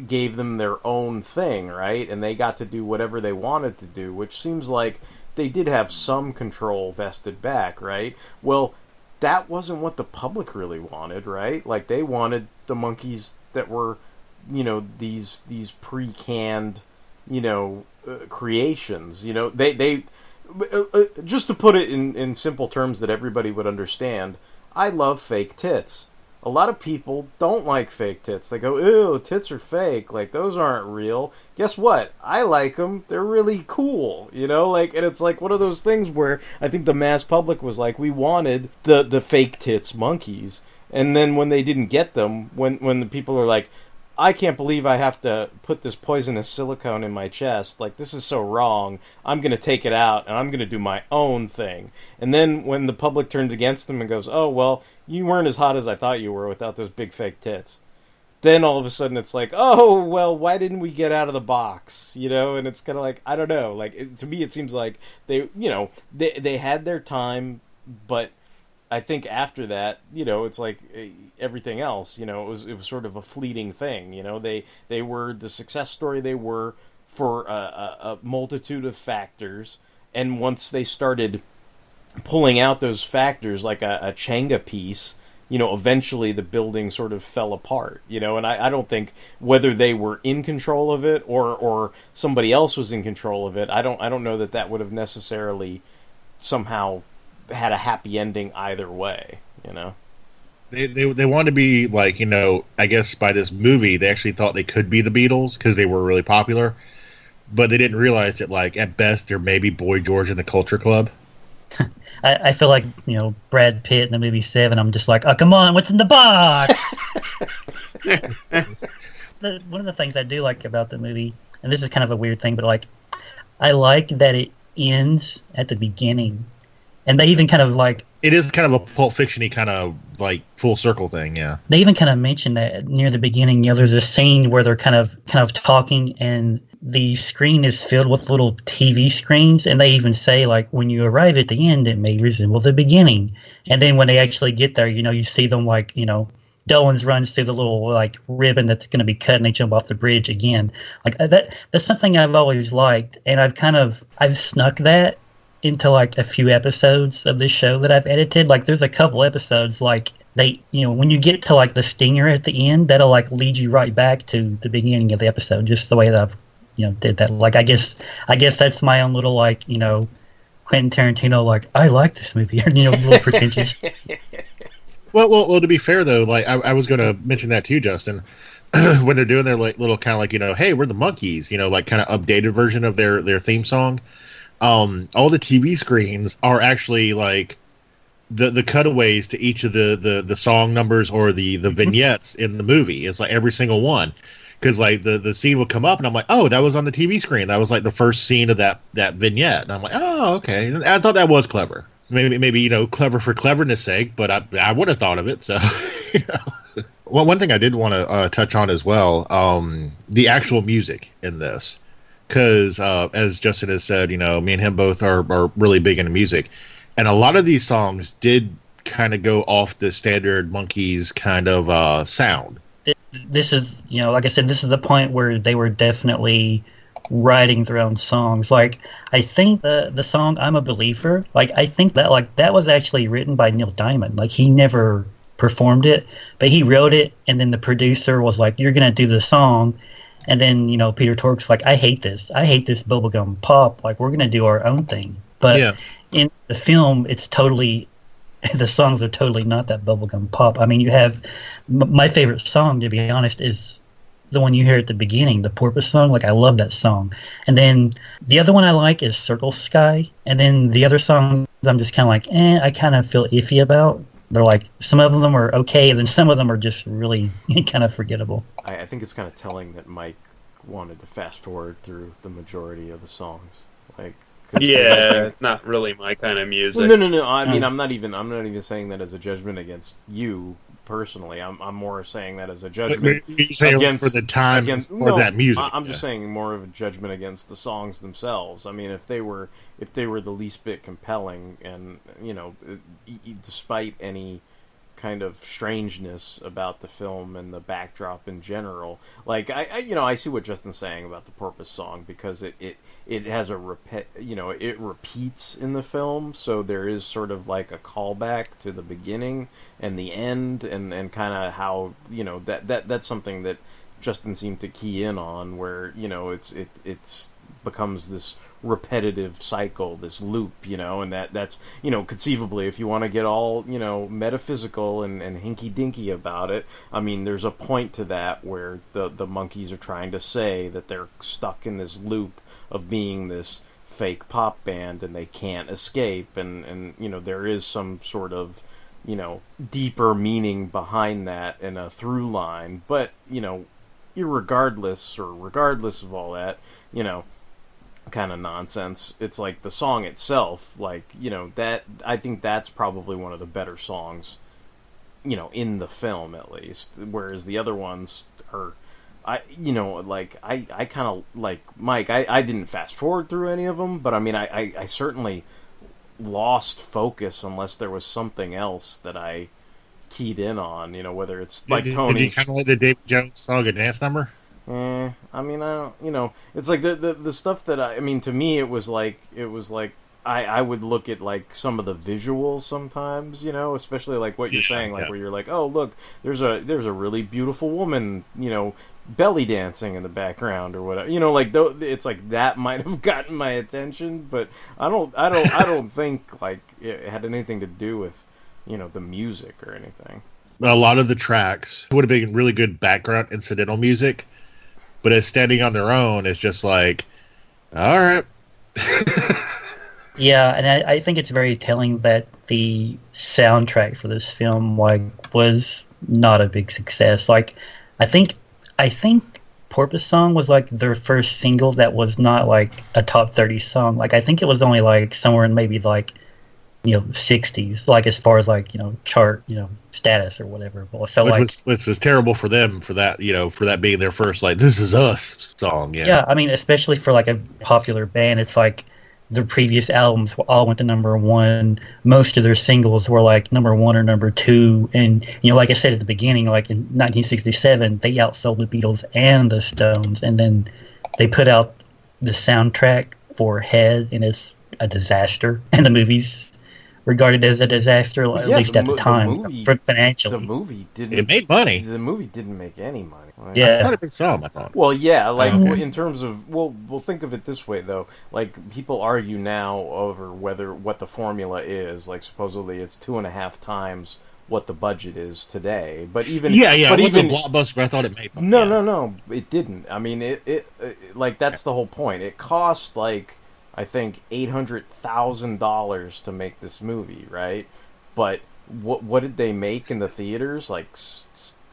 gave them their own thing, right? And they got to do whatever they wanted to do, which seems like they did have some control vested back, right? Well, that wasn't what the public really wanted, right? Like they wanted the Monkees that were, you know, these these pre-canned, you know, uh, creations. You know, they they uh, uh, just to put it in in simple terms that everybody would understand. I love fake tits. A lot of people don't like fake tits. They go, "Ew, tits are fake. Like those aren't real." Guess what? I like them. They're really cool, you know. Like, and it's like one of those things where I think the mass public was like, we wanted the the fake tits Monkees, and then when they didn't get them, when when the people are like, I can't believe I have to put this poisonous silicone in my chest. Like this is so wrong. I'm going to take it out and I'm going to do my own thing. And then when the public turns against them and goes, "Oh well, you weren't as hot as I thought you were without those big fake tits." Then all of a sudden it's like, "Oh well, why didn't we get out of the box?" You know, and it's kind of like I don't know. Like it, to me, it seems like they, you know, they they had their time, but I think after that, you know, it's like eh, everything else. You know, it was it was sort of a fleeting thing. You know, they they were the success story they were for a, a, a multitude of factors, and once they started pulling out those factors like a, a Jenga piece, you know, eventually the building sort of fell apart. You know, and I, I don't think whether they were in control of it or or somebody else was in control of it. I don't I don't know that that would have necessarily somehow had a happy ending either way. You know. They, they they wanted to be like you know I guess by this movie they actually thought they could be the Beatles because they were really popular, but they didn't realize that like at best they're maybe Boy George and the Culture Club. I, I feel like you know Brad Pitt in the movie Seven. I'm just like, oh come on, what's in the box? the, one of the things I do like about the movie, and this is kind of a weird thing, but like, I like that it ends at the beginning, and they even kind of like It is kind of a Pulp Fiction-y kind of like full circle thing, yeah. they even kind of mention that near the beginning. You know, there's a scene where they're kind of kind of talking, and the screen is filled with little TV screens, and they even say like, when you arrive at the end, it may resemble the beginning. And then when they actually get there, you know, you see them like, you know, Dolenz runs through the little like ribbon that's going to be cut, and they jump off the bridge again. Like uh, that. That's something I've always liked, and I've kind of I've snuck that into like a few episodes of this show that I've edited. Like there's a couple episodes like they you know when you get to like the stinger at the end that'll like lead you right back to the beginning of the episode just the way that I've you know did that like I guess I guess that's my own little like you know Quentin Tarantino like I like this movie you know a little pretentious Well, well, well. To be fair though, like I, I was going to mention that too, Justin. when they're doing their like little kind of like you know, hey, we're the Monkees, you know, like kind of updated version of their their theme song. Um, all the TV screens are actually like the the cutaways to each of the the the song numbers or the the vignettes in the movie. It's like every single one. Because like the the scene would come up and I'm like, oh, that was on the TV screen. That was like the first scene of that that vignette. And I'm like, oh, okay. And I thought that was clever. Maybe maybe you know clever for cleverness sake, but I I would have thought of it. So. you know. Well, one thing I did want to uh, touch on as well, um, the actual music in this, because uh, as Justin has said, you know, me and him both are are really big into music, and a lot of these songs did kind of go off the standard Monkees kind of uh, sound. this is you know like i said this is the point where they were definitely writing their own songs. Like i think the the song i'm a believer like i think that like that was actually written by neil diamond. Like he never performed it but he wrote it and then the producer was like you're gonna do the song and then you know peter tork's like i hate this i hate this bubblegum pop like we're gonna do our own thing but Yeah. in the film it's totally the songs are totally not that bubblegum pop. I mean, you have m- my favorite song, to be honest, is the one you hear at the beginning, the Porpoise song. Like, I love that song. And then the other one I like is Circle Sky. And then the other songs I'm just kind of like, eh, I kind of feel iffy about. They're like, some of them are okay, and then some of them are just really kind of forgettable. I, I think it's kind of telling that Mike wanted to fast forward through the majority of the songs. Like, 'cause- 'cause Yeah, think- not really my kind of music. Well, no, no, no. I mean. I'm not even. I'm not even saying that as a judgment against you personally. I'm. I'm more saying that as a judgment against for the time against for no, that music. I'm just saying more of a judgment against the songs themselves. I mean, if they were if they were the least bit compelling, and you know, despite any kind of strangeness about the film and the backdrop in general, like I, I you know, I see what Justin's saying about the Porpoise song because it it it has a repeat, you know, it repeats in the film, so there is sort of like a callback to the beginning and the end, and and kind of how you know that that that's something that Justin seemed to key in on, where you know it's it it's becomes this repetitive cycle, this loop, you know, and that that's you know conceivably, if you want to get all you know metaphysical and and hinky dinky about it, I mean, there's a point to that where the the Monkees are trying to say that they're stuck in this loop of being this fake pop band and they can't escape, and and you know there is some sort of you know deeper meaning behind that and a through line, but you know irregardless or regardless of all that, you know, kind of nonsense. It's like the song itself, like you know that I think that's probably one of the better songs, you know, in the film at least. Whereas the other ones are, I you know like I I kind of like Mike. I I didn't fast forward through any of them, but I mean I I, I certainly lost focus unless there was something else that I keyed in on. You know, whether it's like did, Tony. Did you kind of like the David Jones song a dance number? Eh, I mean, I don't. You know, it's like the, the the stuff that I. I mean, to me, it was like it was like I I would look at like some of the visuals sometimes. You know, especially like what you're Yeah, saying, like yeah. where you're like, oh look, there's a there's a really beautiful woman. You know. Belly dancing in the background or whatever, you know, like though it's like that might have gotten my attention, but I don't, I don't, I don't think like it had anything to do with, you know, the music or anything. a lot of the tracks would have been really good background incidental music, but as standing on their own, it's just like, all right, Yeah, and I, I think it's very telling that the soundtrack for this film like was not a big success. Like, I think I think Porpoise Song was like their first single that was not like a top thirty song. Like, I think it was only like somewhere in maybe like you know sixties, like as far as like you know chart you know status or whatever. Well, so which like was which was terrible for them for that you know for that being their first like this is us song. Yeah, Yeah, I mean, especially for like a popular band, it's like their previous albums all went to number one. Most of their singles were like number one or number two, and you know, like I said at the beginning, like in 1967, they outsold the Beatles and the Stones, and then they put out the soundtrack for Head, and it's a disaster, and the movie's regarded as a disaster, at least the at the mo- the time, movie- for financially. The movie didn't. it made money. The movie didn't make any money. Like, Yeah. I thought it made some. I thought. Well, yeah, like Oh, okay. in terms of well, we'll think of it this way though. Like people argue now over whether what the formula is. Like supposedly it's two and a half times what the budget is today. But even Yeah, yeah. but it even wasn't a blockbuster, but I thought it made. money. no, yeah. no, no, it didn't. I mean, it, it, it like that's the whole point. It cost like I think eight hundred thousand dollars to make this movie, right? But what what did they make in the theaters? Like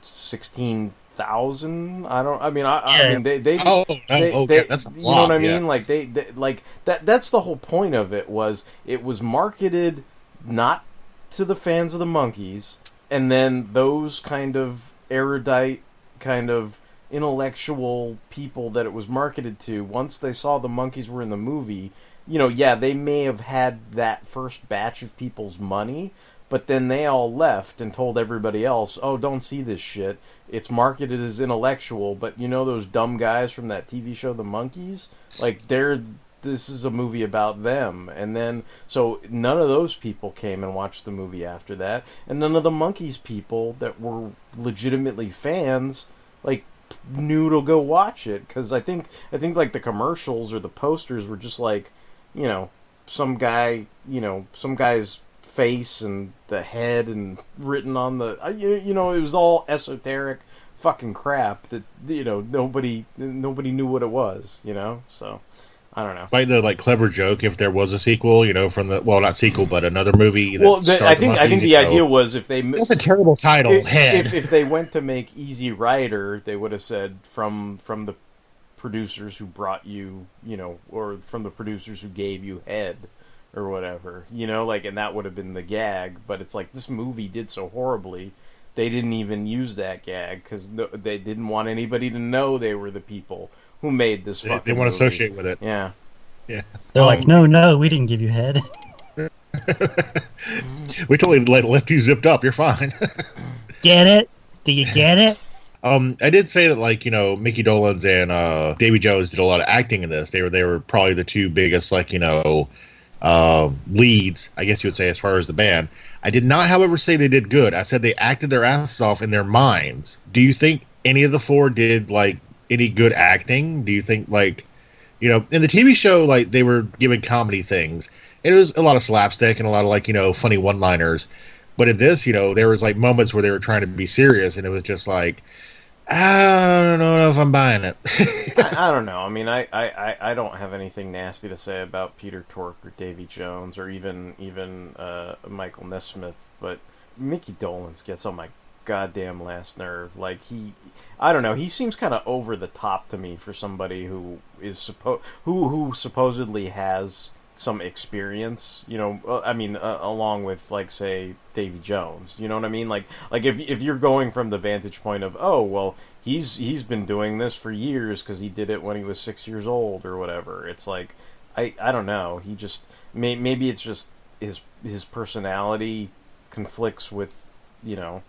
sixteen thousand? I don't. I mean, I, I Yeah. mean, they they. Oh, they, okay, they- that's you know what I lot, yeah. mean? Like they, they, like that. That's the whole point of it. Was it was marketed not to the fans of the Monkees, and then those kind of erudite, kind of intellectual people that it was marketed to. Once they saw the Monkees were in the movie, you know, yeah, they may have had that first batch of people's money, but then they all left and told everybody else, "Oh, don't see this shit. It's marketed as intellectual, but you know those dumb guys from that TV show The Monkees? Like they're this is a movie about them." And then so none of those people came and watched the movie after that, and none of the Monkees people that were legitimately fans like knew to go watch it cuz I think I think like the commercials or the posters were just like, you know, some guy, you know, some guy's face and the head and written on the you, you know it was all esoteric fucking crap that you know nobody nobody knew what it was you know so i don't know Like the like clever joke if there was a sequel, you know, from the well, not sequel, but another movie. that well the, i think i think the idea was if they That's a terrible title. if, Head. if, if they went to make easy rider they would have said from from the producers who brought you you know or from the producers who gave you head or whatever you know like and that would have been the gag but it's like this movie did so horribly they didn't even use that gag because they didn't want anybody to know they were the people who made this they, fucking they want to associate with it. yeah Yeah. They're like, Um, no, no, we didn't give you head. we totally let, left you zipped up. You're fine. Get it? Do you get it? Um, I did say that like you know Mickey Dolenz and uh, Davy Jones did a lot of acting in this. They were they were probably the two biggest like you know uh, leads, I guess you would say, as far as the band. I did not, however, say they did good. I said they acted their asses off in their minds. Do you think any of the four did like any good acting? Do you think like you know in the TV show like they were given comedy things? It was a lot of slapstick and a lot of like you know funny one liners. But in this, you know, there was like moments where they were trying to be serious, and it was just like, I don't know if I'm buying it. I, I don't know. I mean, I, I, I- don't have anything nasty to say about Peter Tork or Davy Jones or even even uh, Michael Nesmith, but Mickey Dolenz gets on my goddamn last nerve. Like he, I don't know. He seems kind of over the top to me for somebody who is suppo- who who supposedly has some experience. You know, uh, I mean, uh, along with like say Davy Jones. You know what I mean? Like like if if you're going from the vantage point of oh well he's he's been doing this for years because he did it when he was six years old or whatever. It's like I I don't know. He just may, maybe it's just his his personality conflicts with you know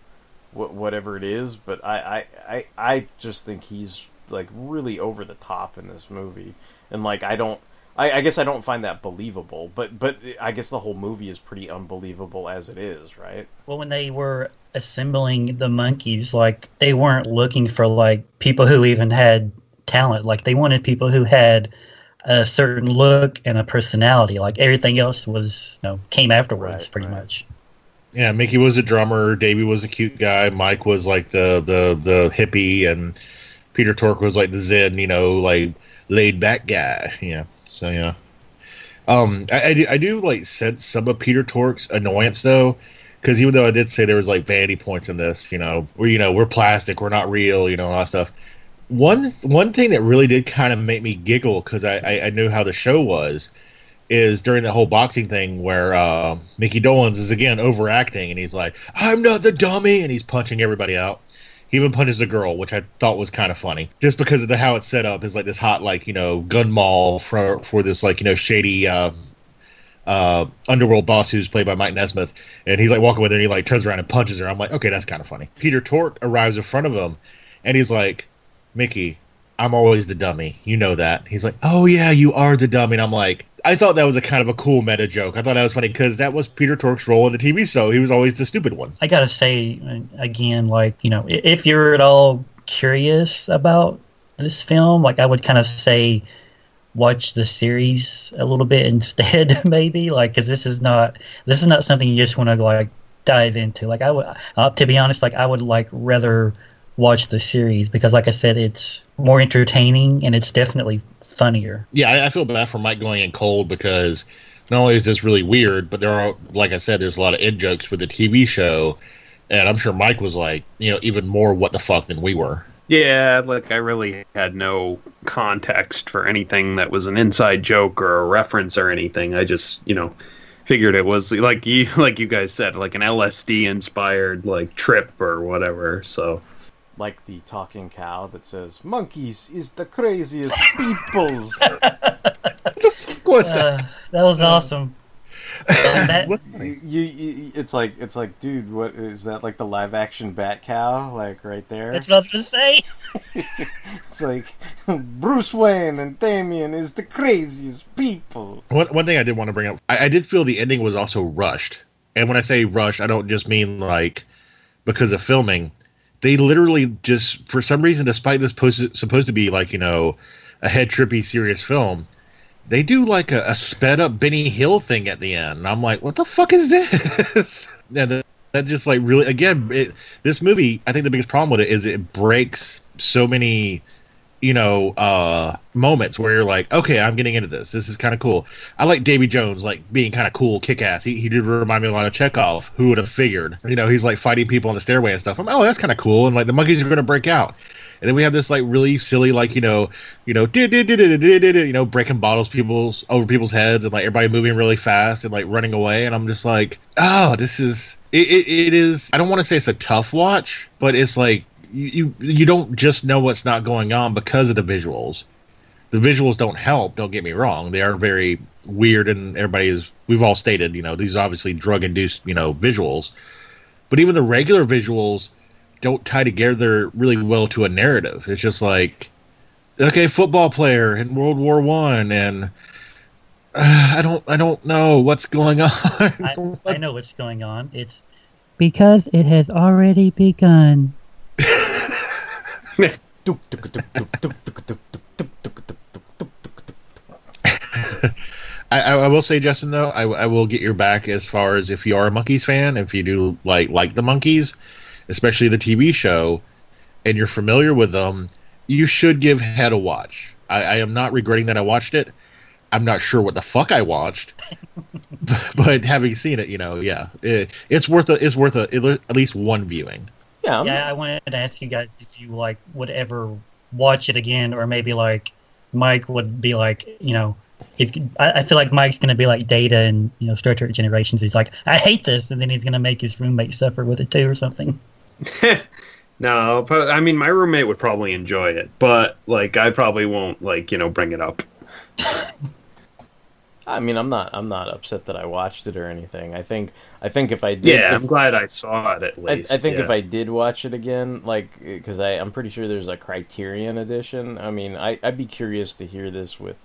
wh- whatever it is. But I, I I I just think he's like really over the top in this movie, and like I don't. I, I guess I don't find that believable, but but I guess the whole movie is pretty unbelievable as it is, right? Well, when they were assembling the Monkees, like they weren't looking for like people who even had talent. Like they wanted people who had a certain look and a personality. Like everything else was, you know, came afterwards, Right, pretty right. much. Yeah, Mickey was a drummer. Davy was a cute guy. Mike was like the the the hippie, and Peter Tork was like the zen, you know, like laid back guy. Yeah. So yeah. Um, I, I do I do like sense some of Peter Tork's annoyance though, because even though I did say there was like vanity points in this, you know, where you know we're plastic, we're not real, you know, all that stuff. One one thing that really did kind of make me giggle because I, I I knew how the show was is during the whole boxing thing where uh, Mickey Dolenz is again overacting and he's like, "I'm not the dummy," and he's punching everybody out. He even punches a girl, which I thought was kind of funny, just because of the how it's set up is like this hot like you know gun mall for for this like you know shady uh, uh, underworld boss who's played by Mike Nesmith, and he's like walking with her and he like turns around and punches her. I'm like, okay, that's kind of funny. Peter Tork arrives in front of him, and he's like, Mickey, I'm always the dummy. You know that. He's like, oh yeah, you are the dummy. And I'm like, I thought that was a kind of a cool meta joke. I thought that was funny because that was Peter Tork's role in the TV show. He was always the stupid one. I gotta say again, like you know, if you're at all curious about this film, like I would kind of say watch the series a little bit instead, maybe, like because this is not this is not something you just want to like dive into. Like I would, uh, to be honest, like I would like rather watch the series because, like I said, it's more entertaining and it's definitely funnier. Yeah, I, I feel bad for Mike going in cold because not only is this really weird, but there are, like I said, there's a lot of in jokes with the TV show, and I'm sure Mike was like, you know, even more what the fuck than we were. Yeah, like I really had no context for anything that was an inside joke or a reference or anything. I just, you know, figured it was like you like you guys said, like an LSD inspired like trip or whatever. So Like the talking cow that says, "Monkees is the craziest peoples." What's Uh, that was awesome. That- you, you, you- it's like it's like, dude, what is that? Like the live action bat cow, like right there. that's what I was gonna say. It's like Bruce Wayne and Damian is the craziest people. One, one thing I did want to bring up, I, I did feel the ending was also rushed. And when I say rushed, I don't just mean like because of filming. They literally just, for some reason, despite this supposed supposed to be like you know a head trippy serious film, they do like a, a sped up Benny Hill thing at the end. And I'm like, what the fuck is this? and that just like really again, it, this movie. I think the biggest problem with it is it breaks so many you know, uh, moments where you're like, okay, I'm getting into this. This is kind of cool. I like Davy Jones, like being kind of cool, kick ass. He, he did remind me a lot of Chekov. Who would have figured? You know, he's like fighting people on the stairway and stuff. I'm, oh, that's kind of cool. And like the Monkees are going to break out. And then we have this like really silly, like you know, you know, did did did did did you know, breaking bottles people's over people's heads and like everybody moving really fast and like running away. And I'm just like, oh, this is it. It, it is. I don't want to say it's a tough watch, but it's like you, you you don't just know what's not going on because of the visuals. The visuals don't help. Don't get me wrong; they are very weird, and everybody is. We've all stated, you know, these are obviously drug induced, you know, visuals. But even the regular visuals don't tie together really well to a narrative. It's just like, okay, football player in World War One, and uh, I don't I don't know what's going on. I, I know what's going on. It's because it has already begun. I, I will say, Justin, though, I, I will get your back as far as if you are a Monkees fan, if you do like like the Monkees, especially the TV show, and you're familiar with them, you should give Head a watch. I, I am not regretting that I watched it. I'm not sure what the fuck I watched, but having seen it, you know, yeah, it, it's worth a it's worth a at least one viewing. Yeah, I'm- yeah. I wanted to ask you guys if you like would ever watch it again, or maybe like Mike would be like, you know, he's. I, I feel like Mike's gonna be like Data and you know Star Trek Generations. He's like, I hate this, and then he's gonna make his roommate suffer with it too, or something. no, but I mean, my roommate would probably enjoy it, but like, I probably won't like you know bring it up. I mean, I'm not. I'm not upset that I watched it or anything. I think. I think if I did, Yeah, if- I'm glad I saw it at I, least. I think if. I did watch it again, like, eh, because I'm pretty sure there's a Criterion edition. I mean, I, I'd be curious to hear this with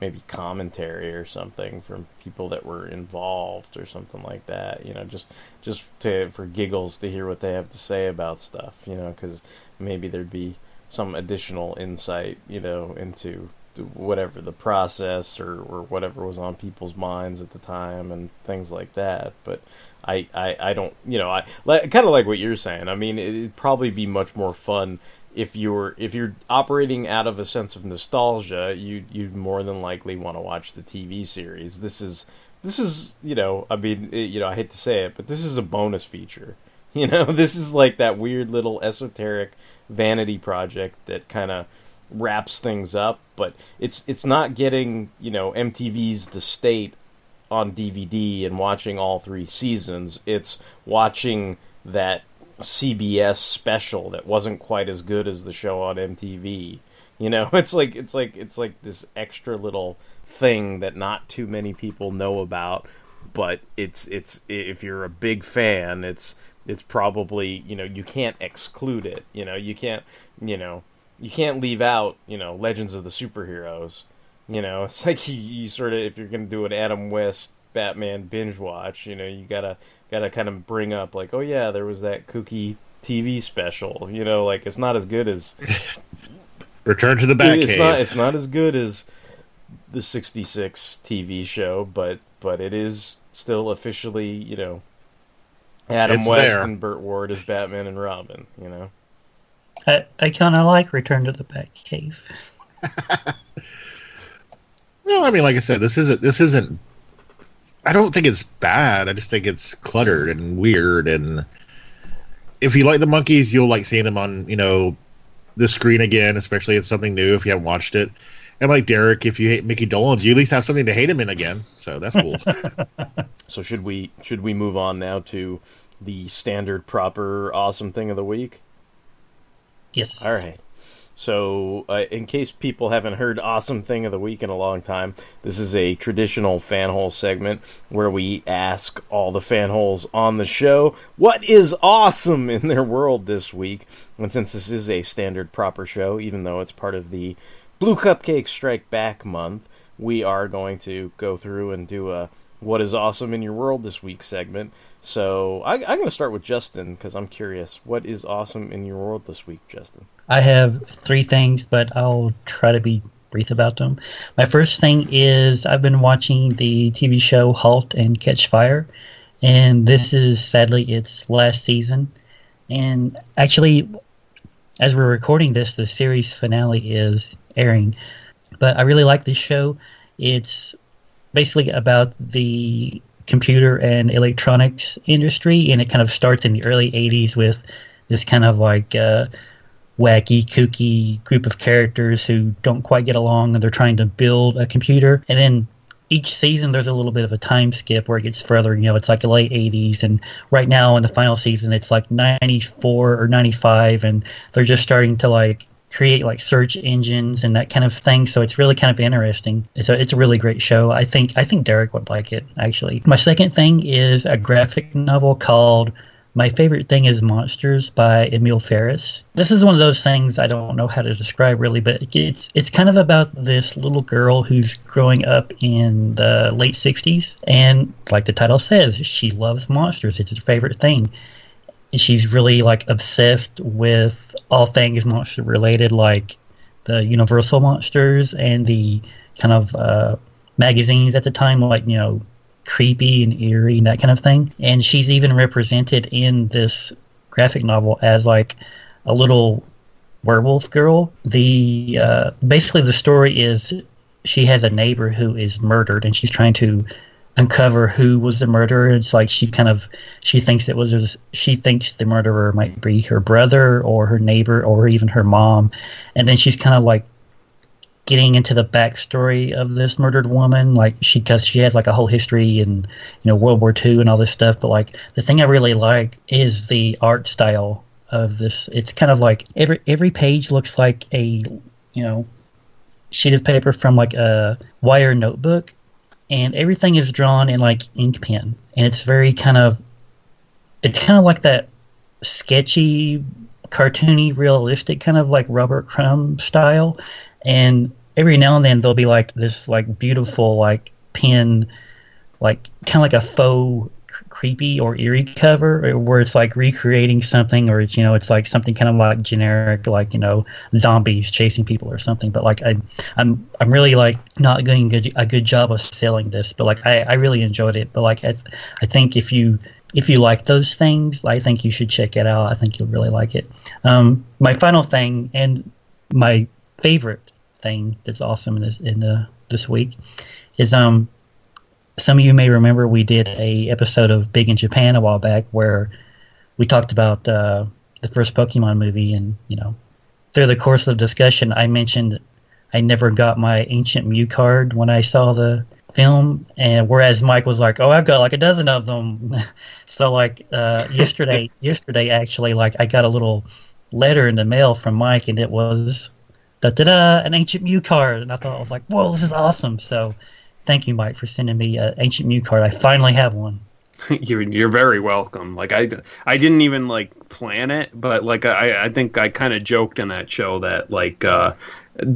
maybe commentary or something from people that were involved or something like that. You know, just just to for giggles to hear what they have to say about stuff. You know, because maybe there'd be some additional insight. You know, into to whatever the process or, or whatever was on people's minds at the time and things like that. But I, I, I don't, you know, I like, kind of like what you're saying. I mean, it'd probably be much more fun if you're if you're operating out of a sense of nostalgia. You you'd more than likely want to watch the TV series. This is this is you know, I mean, it, you know, I hate to say it, but this is a bonus feature. You know, this is like that weird little esoteric vanity project that kind of wraps things up, but it's it's not getting you know MTV's The State on DVD and watching all three seasons. It's watching that CBS special that wasn't quite as good as the show on MTV. You know, it's like it's like it's like this extra little thing that not too many people know about, but it's it's if you're a big fan, it's it's probably, you know, you can't exclude it. You know, you can't, you know, you can't leave out, you know, Legends of the Superheroes. You know, it's like you, you sort of if you're going to do an Adam West Batman binge watch, you know, you gotta gotta kind of bring up like, oh yeah, there was that kooky TV special. You know, like it's not as good as Return to the it's Batcave. not it's not as good as the '66 TV show, but but it is still officially, you know, Adam It's West there. and Burt Ward as Batman and Robin. You know. I, I kind of like Return to the Batcave. No, I mean, like I said, this isn't. This isn't. I don't think it's bad. I just think it's cluttered and weird. And if you like the Monkees, you'll like seeing them on you know the screen again, especially it's something new if you haven't watched it. And like Derek, if you hate Mickey Dolenz, you at least have something to hate him in again. So that's cool. So should we should we move on now to the standard proper awesome thing of the week? Yes. All right. So, uh, in case people haven't heard Awesome Thing of the Week in a long time, this is a traditional fanhole segment where we ask all the fanholes on the show what is awesome in their world this week. And since this is a standard proper show, even though it's part of the Blue Cupcake Strike Back month, we are going to go through and do a What is Awesome in Your World this week segment. So, I, I'm going to start with Justin because I'm curious. What is awesome in your world this week, Justin? I have three things, but I'll try to be brief about them. My first thing is I've been watching the TV show Halt and Catch Fire, and this is sadly its last season. And actually, as we're recording this, the series finale is airing. But I really like this show. It's basically about the computer and electronics industry, and it kind of starts in the early 80s with this kind of like uh, wacky, kooky group of characters who don't quite get along and they're trying to build a computer. And then each season there's a little bit of a time skip where it gets further. You know, it's like the late 80s, and right now in the final season it's like 94 or 95, and they're just starting to like create like search engines and that kind of thing. So it's really kind of interesting. A it's a really great show. I think I think Derek would like it actually. My second thing is a graphic novel called my favorite thing is Monsters by Emil Ferris. This is one of those things I don't know how to describe really, but it's it's kind of about this little girl who's growing up in the late 60s and like the title says, she loves monsters. It's her favorite thing. She's really like obsessed with all things monster related like the Universal monsters and the kind of uh, magazines at the time like, you know, creepy and eerie and that kind of thing. And she's even represented in this graphic novel as like a little werewolf girl. The uh, basically the story is she has a neighbor who is murdered and she's trying to uncover who was the murderer. It's like she kind of she thinks it was she thinks the murderer might be her brother or her neighbor or even her mom, and then she's kind of like getting into the backstory of this murdered woman like she because she has like a whole history in you know world war ii and all this stuff. But like the thing i really like is the art style of this. It's kind of like every every page looks like a you know sheet of paper from like a wire notebook and everything is drawn in like ink pen. And it's very kind of it's kind of like that sketchy cartoony realistic kind of like Robert Crumb style. And every now and then there'll be like this like beautiful like pen like kind of like a faux creepy or eerie cover where it's like recreating something or it's you know it's like something kind of like generic like you know zombies chasing people or something. But like I, i'm i'm really like not doing good, a good job of selling this but like i, I really enjoyed it. But like I, I think if you if you like those things i think you should check it out. I think you'll really like it. Um, my final thing and my favorite thing that's awesome in this in the this week is um some of you may remember we did a episode of Big in Japan a while back where we talked about uh, the first Pokemon movie and you know through the course of the discussion I mentioned I never got my ancient Mew card when I saw the film. And whereas Mike was like oh I've got like a dozen of them. So like uh, yesterday yesterday actually like I got a little letter in the mail from Mike and it was da da da an ancient Mew card, and I thought I was like, whoa, this is awesome. So, thank you, Mike, for sending me an ancient Mew card. I finally have one. you're you're very welcome. Like I I didn't even like plan it, but like I I think I kind of joked in that show that like uh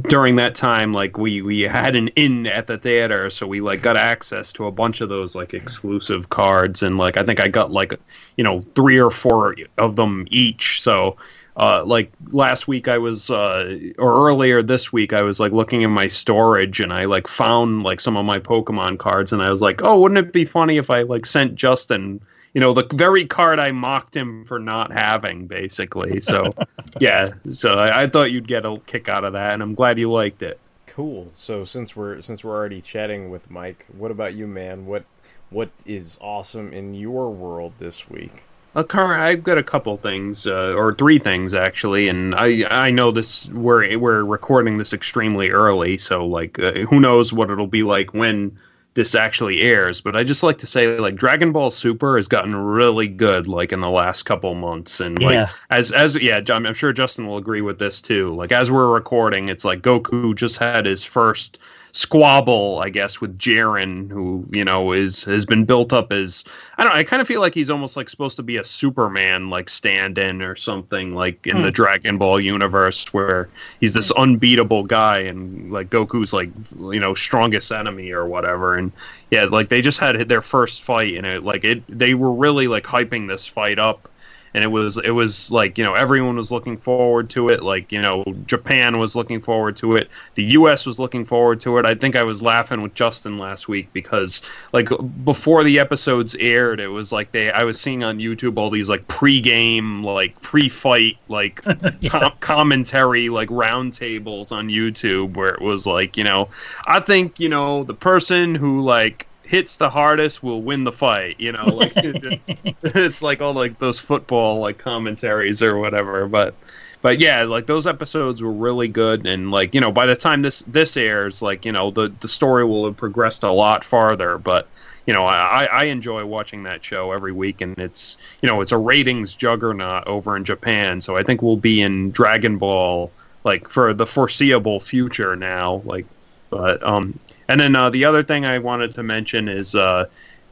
during that time like we we had an in at the theater so we like got access to a bunch of those like exclusive cards and like i think i got like you know three or four of them each so uh, like last week I was uh, or earlier this week I was like looking in my storage and I like found like some of my Pokemon cards and I was like, oh, wouldn't it be funny if I like sent Justin, you know, the very card I mocked him for not having, basically. So yeah, so I, I thought you'd get a kick out of that, and I'm glad you liked it. Cool. So since we're since we're already chatting with Mike, what about you, man? What what is awesome in your world this week? Uh, current, I've got a couple things, uh, or three things actually, and I I know this we're we're recording this extremely early, so like uh, who knows what it'll be like when this actually airs. But I just like to say like Dragon Ball Super has gotten really good like in the last couple months, and like Yeah. as as yeah, I'm sure Justin will agree with this too. Like as we're recording, it's like Goku just had his first squabble, I guess, with Jiren, who you know is has been built up as I don't. I kind of feel like he's almost like supposed to be a Superman like stand-in or something like in the hmm. Dragon Ball universe, where he's this hmm. unbeatable guy and like Goku's like you know strongest enemy or whatever. And yeah, like they just had their first fight, and it like it they were really like hyping this fight up and it was it was like you know everyone was looking forward to it. Like you know japan was looking forward to it. The us was looking forward to it. I think i was laughing with justin last week because like before the episodes aired it was like they i was seeing on youtube all these like pre-game like pre-fight like com- commentary like roundtables on youtube where it was like you know i think you know the person who like hits the hardest will win the fight you know like it's like all like those football like commentaries or whatever but but yeah like those episodes were really good and like you know by the time this this airs like you know the the story will have progressed a lot farther but you know i i enjoy watching that show every week and it's you know it's a ratings juggernaut over in japan so i think we'll be in dragon ball like for the foreseeable future now like but um and then uh, the other thing I wanted to mention is uh,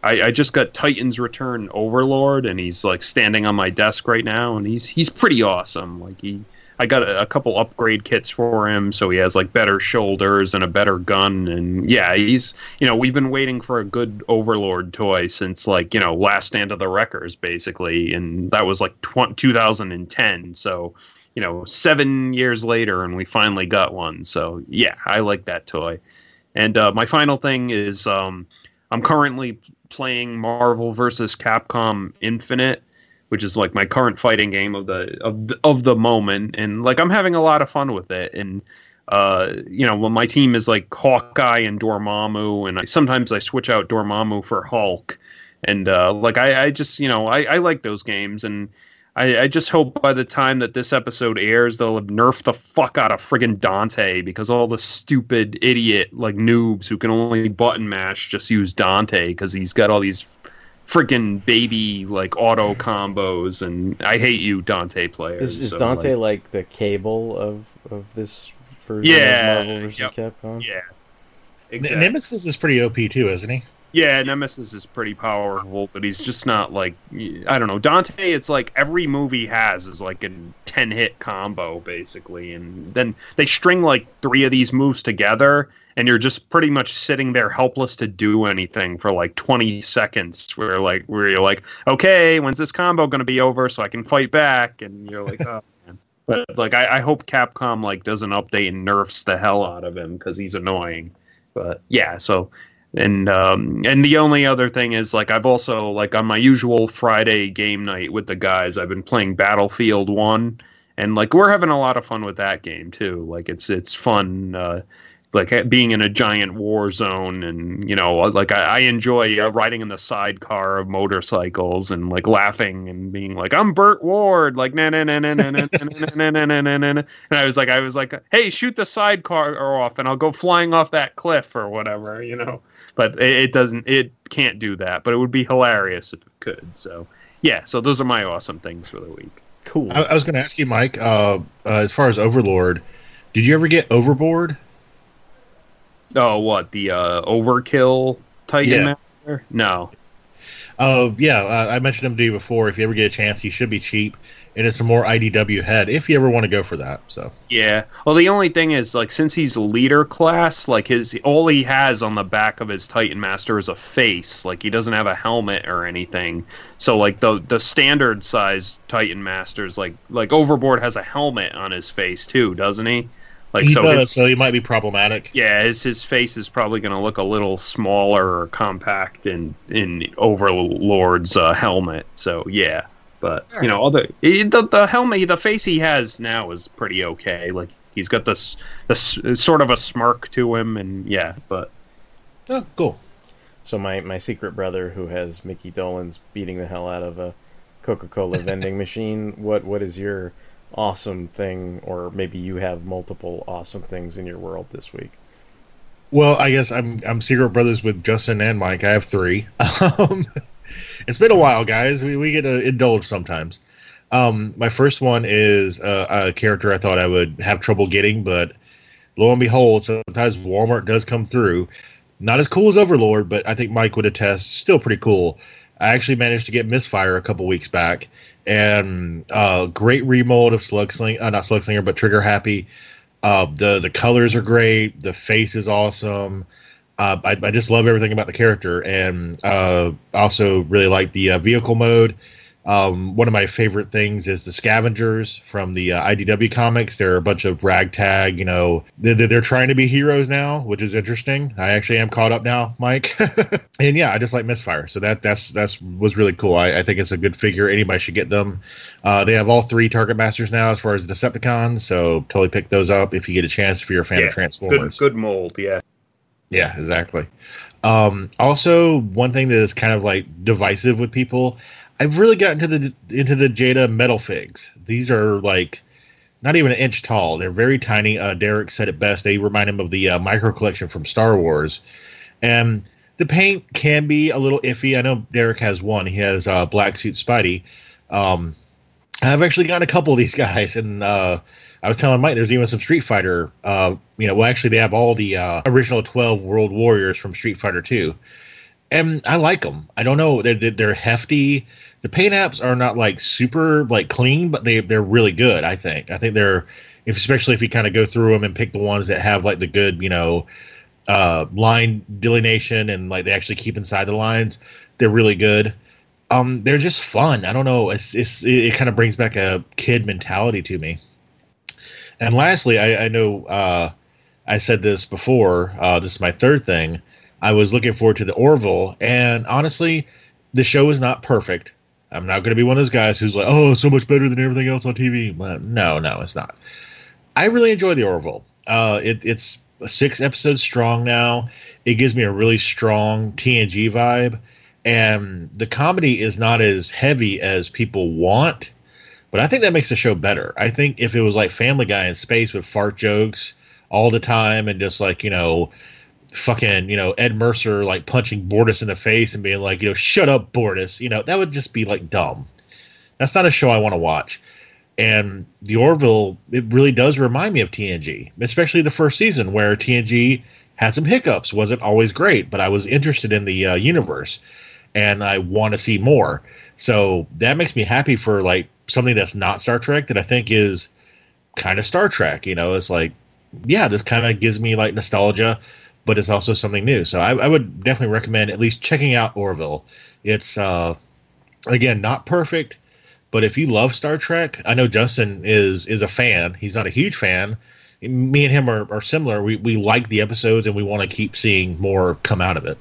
I, I just got Titan's Return Overlord, and he's like standing on my desk right now, and he's he's pretty awesome. Like he, I got a, a couple upgrade kits for him, so he has like better shoulders and a better gun, and yeah, he's you know we've been waiting for a good Overlord toy since like you know Last Stand of the Wreckers basically, and that was like tw- 2010. So you know seven years later, and we finally got one. So yeah, I like that toy. And uh, my final thing is um, I'm currently playing Marvel vs. Capcom Infinite, which is like my current fighting game of the of the, of the moment, and like I'm having a lot of fun with it. And uh, you know, when my team is like Hawkeye and Dormammu, and I, sometimes I switch out Dormammu for Hulk, and uh, like I, I just you know I, I like those games, and I, I just hope by the time that this episode airs, they'll have nerfed the fuck out of friggin' Dante because all the stupid idiot like noobs who can only button mash just use Dante because he's got all these freaking baby like auto combos, and I hate you Dante players. Is, is so, Dante like- like, the cable of of this version Yeah, of Marvel vs. yep. Capcom? yeah. N- Exactly. Nemesis is pretty OP too, isn't he? Yeah, Nemesis is pretty powerful, but he's just not like I don't know. Dante, it's like every move he has is like a ten hit combo basically, and then they string like three of these moves together, and you're just pretty much sitting there helpless to do anything for like twenty seconds. Where like where you're like, okay, when's this combo gonna be over so I can fight back? And you're like, oh. man. But like, I, I hope Capcom like does an update and nerfs the hell out of him because he's annoying. But yeah, so and um and the only other thing is like i've also like on my usual friday game night with the guys i've been playing battlefield 1 and like we're having a lot of fun with that game too like it's it's fun uh like uh, being in a giant war zone and you know like i, I enjoy uh, riding in the sidecar of motorcycles and like laughing and being like i'm burt ward like na na na na na na na na na na na and i was like i was like hey shoot the sidecar off and i'll go flying off that cliff or whatever you know but it, it doesn't it can't do that but it would be hilarious if it could so yeah so those are my awesome things for the week Cool. I, I was going to ask you, Mike. Uh, uh, as far as Overlord, did you ever get Overboard? oh what the uh overkill titan Yeah. master no Uh, yeah, uh, I mentioned them to you before. If you ever get a chance, he should be cheap, and it's a more IDW head if you ever want to go for that. So yeah well the only thing is like since he's leader class like his all he has on the back of his titan master is a face like he doesn't have a helmet or anything so like the the standard size titan masters like like overboard has a helmet on his face too doesn't he like he so does, his- so he might be problematic. Yeah, his his face is probably going to look a little smaller or compact in in Overlord's uh, helmet. So yeah, but you know, other he- the the helmet, the face he has now is pretty okay. Like he's got this this sort of a smirk to him, and yeah, but Oh, cool. So my, my secret brother who has Mickey Dolenz beating the hell out of a Coca Cola vending machine. What what is your awesome thing, or maybe you have multiple awesome things in your world this week? Well, I guess I'm I'm secret brothers with Justin and Mike. I have three. Um, it's been a while, guys. We we get to indulge sometimes. Um, my first one is a, a character I thought I would have trouble getting, but lo and behold, sometimes Walmart does come through. Not as cool as Overlord, but I think Mike would attest. Still pretty cool. I actually managed to get Misfire a couple weeks back, and uh, great remold of Slugsling, uh, not Slugslinger, but Trigger Happy. Uh, the the colors are great. The face is awesome. Uh, I, I just love everything about the character, and uh, also really like the uh, vehicle mode. Um, one of my favorite things is the scavengers from the uh, IDW comics. They're a bunch of ragtag, you know, they're, they're, trying to be heroes now, which is interesting. I actually am caught up now, Mike. and yeah, I just like Misfire. So that that's that's was really cool. I, I think it's a good figure. Anybody should get them. Uh, they have all three Target Masters now as far as the Decepticons. So totally pick those up if you get a chance if you're a fan Yeah, of Transformers. good good mold. Yeah, Yeah, exactly. Um, also, one thing that is kind of like divisive with people, I've really gotten into the into the Jada metal figs. These are like not even an inch tall. They're very tiny. Uh, Derek said it best. They remind him of the uh, micro collection from Star Wars, and the paint can be a little iffy. I know Derek has one. He has uh, black suit Spidey. Um, I've actually gotten a couple of these guys, and uh, I was telling Mike there's even some Street Fighter. Uh, you know, well, actually, they have all the uh, original 12 World Warriors from Street Fighter 2, and I like them. I don't know, they're they're- hefty. The paint apps are not like super like clean, but they they're really good. I think. I think they're, if, especially if you kind of go through them and pick the ones that have like the good, you know, uh, line delineation and like they actually keep inside the lines. They're really good um they're just fun i don't know it's, it's it, kind of brings back a kid mentality to me and lastly i i know uh i said this before uh this is my third thing. I was looking forward to the orville and honestly the show is not perfect. I'm not going to be one of those guys who's like oh so much better than everything else on tv but no no it's not. I really enjoy the orville. Uh, it, it's six episodes strong now. It gives me a really strong TNG vibe, and the comedy is not as heavy as people want. But I think that makes the show better. I think if it was like Family Guy in space with fart jokes all the time and just like you know, fucking you know Ed Mercer like punching Bortus in the face and being like you know shut up Bortus, you know that would just be like dumb. That's not a show I want to watch. And the Orville, it really does remind me of TNG, especially the first season where TNG had some hiccups, wasn't always great, but I was interested in the uh, universe and I want to see more. So that makes me happy for like something that's not Star Trek that I think is kind of Star Trek. You know, it's like, yeah, this kind of gives me like nostalgia, but it's also something new. So I, I would definitely recommend at least checking out Orville. It's uh, again not perfect, but if you love Star Trek, I know Justin is is a fan. He's not a huge fan. Me and him are, are similar. We we like the episodes and we want to keep seeing more come out of it.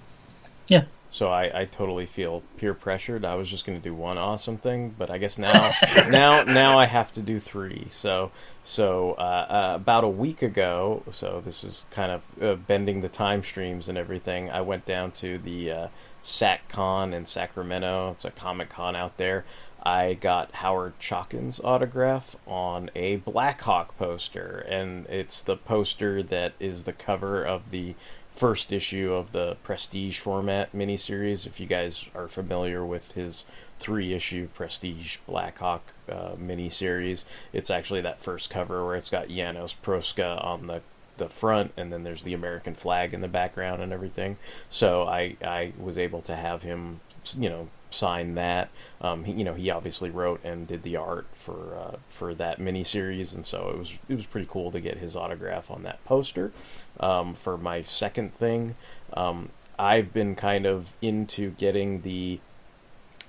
Yeah. So I, I totally feel peer pressured. I was just going to do one awesome thing, but I guess now now now I have to do three. So so uh, uh, about a week ago, so this is kind of uh, bending the time streams and everything. I went down to the uh, SacCon in Sacramento. It's a Comic Con out there. I got Howard Chaykin's autograph on a Blackhawk poster, and it's the poster that is the cover of the first issue of the Prestige format miniseries. If you guys are familiar with his three issue Prestige Blackhawk uh, miniseries, it's actually that first cover where it's got Janos Prohaska on the the front and then there's the American flag in the background and everything. So I I was able to have him you know sign that. Um, he, you know, he obviously wrote and did the art for uh, for that miniseries, and so it was it was pretty cool to get his autograph on that poster. Um, for my second thing, um, I've been kind of into getting the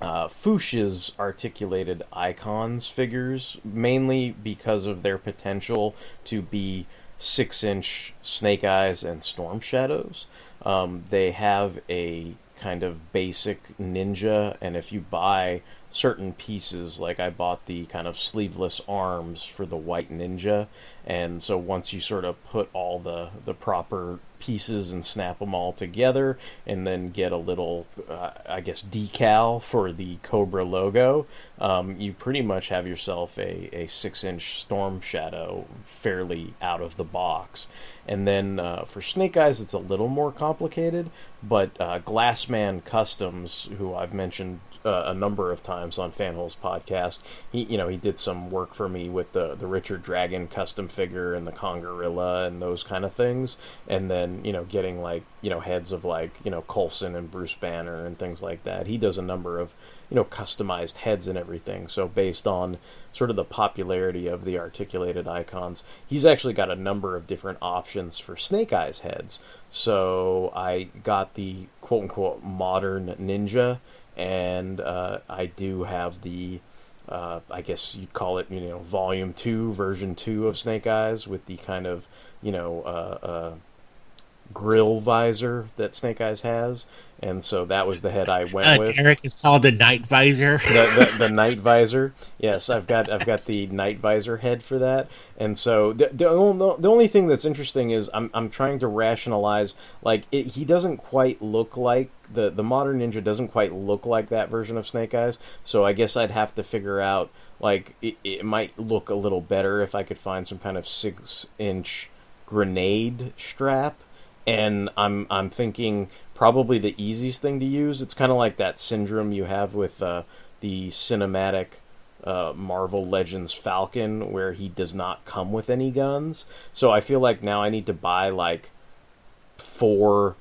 uh, articulated icons figures, mainly because of their potential to be six inch snake eyes and storm shadows. Um, they have a kind of basic ninja, and if you buy certain pieces, like I bought the kind of sleeveless arms for the white ninja, and so once you sort of put all the the proper pieces and snap them all together, and then get a little, uh, I guess, decal for the Cobra logo, um, you pretty much have yourself a, a six inch Storm Shadow fairly out of the box. And then uh, for Snake Eyes, it's a little more complicated, but uh, Glassman Customs, who I've mentioned uh, a number of times on Fanholes podcast, he you know he did some work for me with the the Richard Dragon custom figure and the Kongorilla and those kind of things, and then you know getting like you know heads of like you know Coulson and Bruce Banner and things like that. He does a number of you know customized heads and everything. So based on sort of the popularity of the articulated icons, he's actually got a number of different options for Snake Eyes heads. So I got the quote unquote modern ninja, and uh, I do have the uh, I guess you'd call it, you know, volume two, version two of Snake Eyes with the kind of, you know, uh, uh, grill visor that Snake Eyes has, and so that was the head I went Uh, with. Eric it's called the night visor. the, the, the night visor. Yes, I've got I've got the night visor head for that. And so the the, only- the only thing that's interesting is I'm I'm trying to rationalize like it, he doesn't quite look like the the modern ninja doesn't quite look like that version of Snake Eyes. So I guess I'd have to figure out like it, it might look a little better if I could find some kind of six inch grenade strap and I'm I'm thinking probably the easiest thing to use. It's kind of like that syndrome you have with uh, the cinematic uh, Marvel Legends Falcon, where he does not come with any guns. So I feel like now I need to buy like four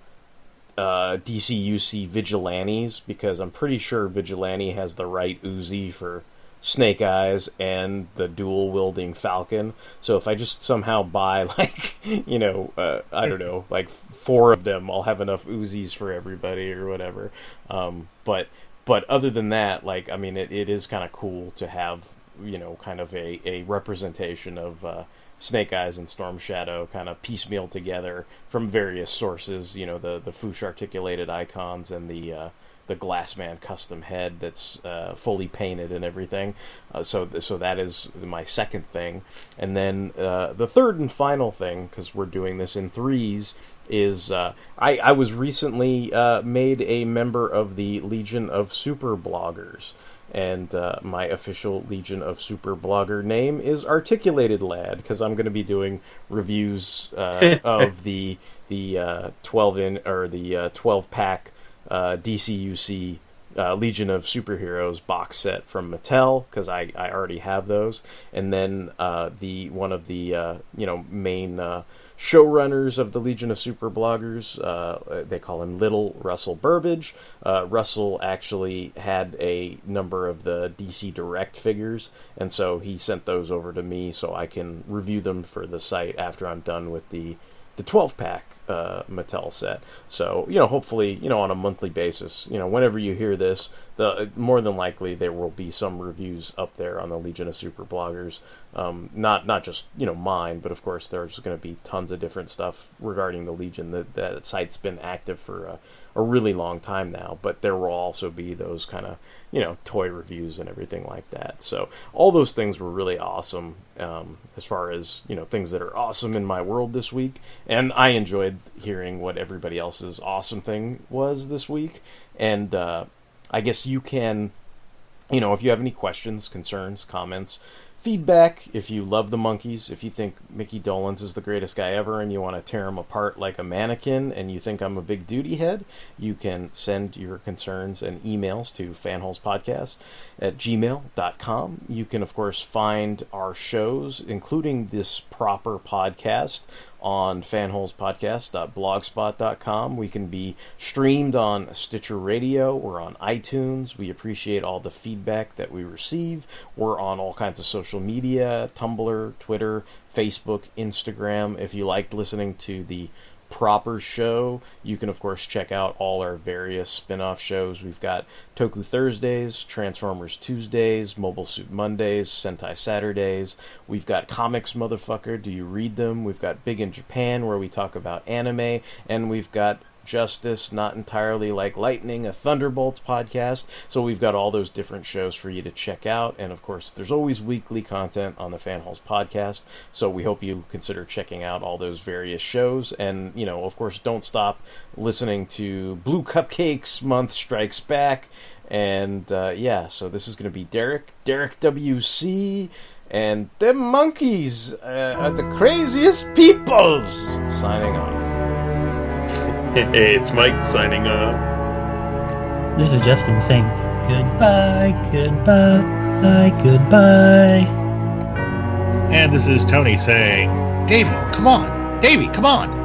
uh, DCUC Vigilantes because I'm pretty sure Vigilante has the right Uzi for Snake Eyes and the dual wielding Falcon. So if I just somehow buy like you know uh, I don't know like four of them, I'll have enough Uzis for everybody or whatever. Um, but but other than that, like I mean, it, it is kind of cool to have you know kind of a, a representation of uh, Snake Eyes and Storm Shadow kind of piecemeal together from various sources. You know, the the Fwoosh articulated icons and the uh, the Glassman custom head that's uh, fully painted and everything. Uh, so so that is my second thing, and then uh, the third and final thing because we're doing this in threes is uh, I, I was recently uh, made a member of the Legion of Super Bloggers. And uh, my official Legion of Super Blogger name is Articulated Lad because I'm going to be doing reviews uh, of the the uh, 12 in or the uh, 12 pack uh, DCUC uh, Legion of Superheroes box set from Mattel because I, I already have those, and then uh, the one of the uh, you know main uh, showrunners of the Legion of Super Bloggers. Uh, they call him Little Russell Burbage. Uh, Russell actually had a number of the DC Direct figures, and so he sent those over to me so I can review them for the site after I'm done with the the 12 pack uh, Mattel set. So you know, hopefully, you know, on a monthly basis, you know, whenever you hear this, the more than likely there will be some reviews up there on the Legion of Super Bloggers. Um, not not just you know mine, but of course there's going to be tons of different stuff regarding the Legion. That that site's been active for a, a really long time now, but there will also be those kind of you know toy reviews and everything like that. So all those things were really awesome um, as far as you know things that are awesome in my world this week, and I enjoyed hearing what everybody else's awesome thing was this week. And uh, I guess you can, you know, if you have any questions, concerns, comments, feedback, if you love the Monkees, if you think Mickey Dolenz is the greatest guy ever and you want to tear him apart like a mannequin and you think I'm a big duty head, you can send your concerns and emails to fanholespodcast at gmail.com. You can, of course, find our shows, including this proper podcast, on fanholespodcast.blogspot.com. We can be streamed on Stitcher Radio. We're on iTunes. We appreciate all the feedback that we receive. We're on all kinds of social media Tumblr, Twitter, Facebook, Instagram. If you liked listening to the proper show. You can, of course, check out all our various spin off shows. We've got Toku Thursdays, Transformers Tuesdays, Mobile Suit Mondays, Sentai Saturdays. We've got Comics Motherfucker, Do You Read Them? We've got Big in Japan, where we talk about anime. And we've got Justice, not entirely like Lightning, a Thunderbolts podcast. So we've got all those different shows for you to check out. And of course, there's always weekly content on the Fanholes podcast. So we hope you consider checking out all those various shows. And, you know, of course, don't stop listening to Blue Cupcakes Month Strikes Back. And uh, yeah, so this is going to be Derek, Derek WC. And them Monkees uh, are the craziest peoples! Signing off. Hey, it's Mike signing off. This is Justin saying goodbye, goodbye, goodbye. And this is Tony saying, Davo, come on. Davey, come on.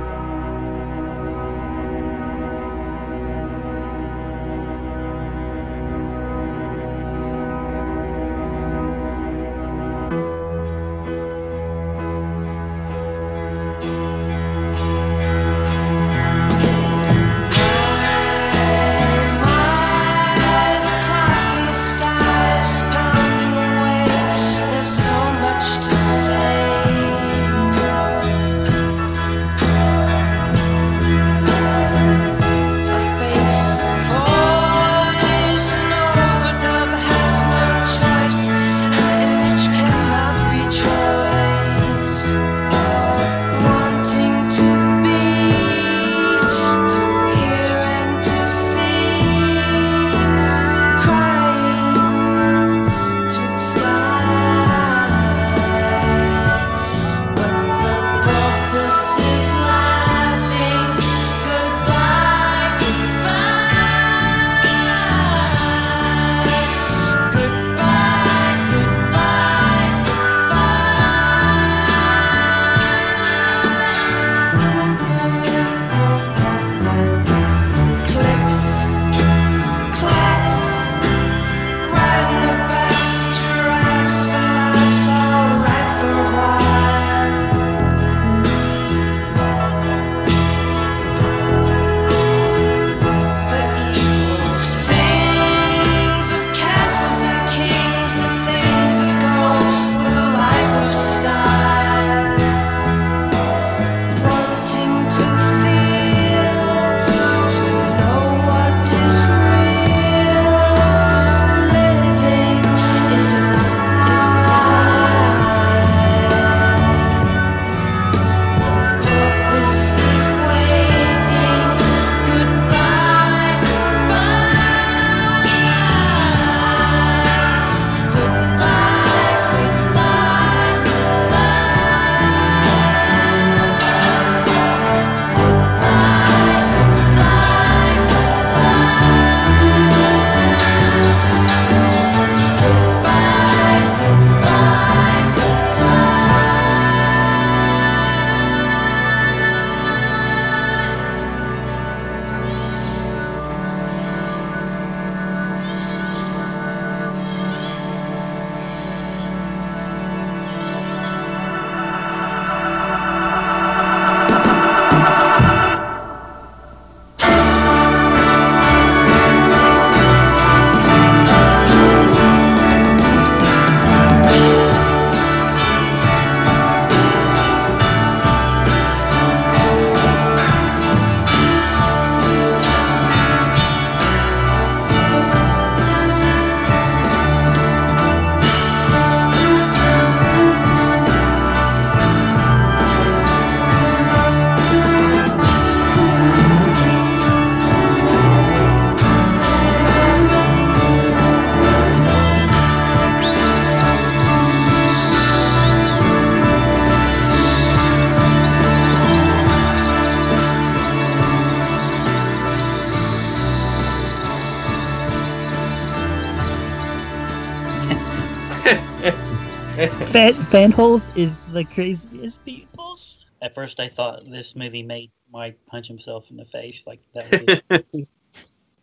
Fan fanholes is the craziest people. At first, I thought this movie made Mike punch himself in the face. Like that.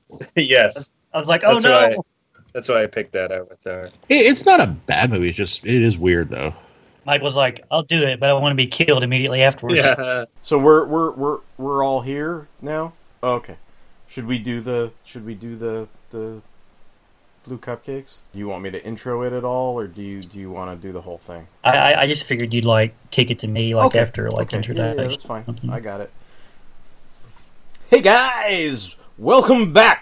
Was, yes, I was like, oh That's no. why- that's why I picked that Avatar. It, it's not a bad movie. It's just it is weird though. Mike was like, I'll do it, but I want to be killed immediately afterwards. Yeah. So we're we're we're we're all here now. Oh, okay. Should we do the Should we do the the blue cupcakes? Do you want me to intro it at all, or do you do you want to do the whole thing? I, I I just figured you'd like kick it to me like Okay, after like okay. Yeah, introduction. yeah, that's fine. I got it. Hey guys, welcome back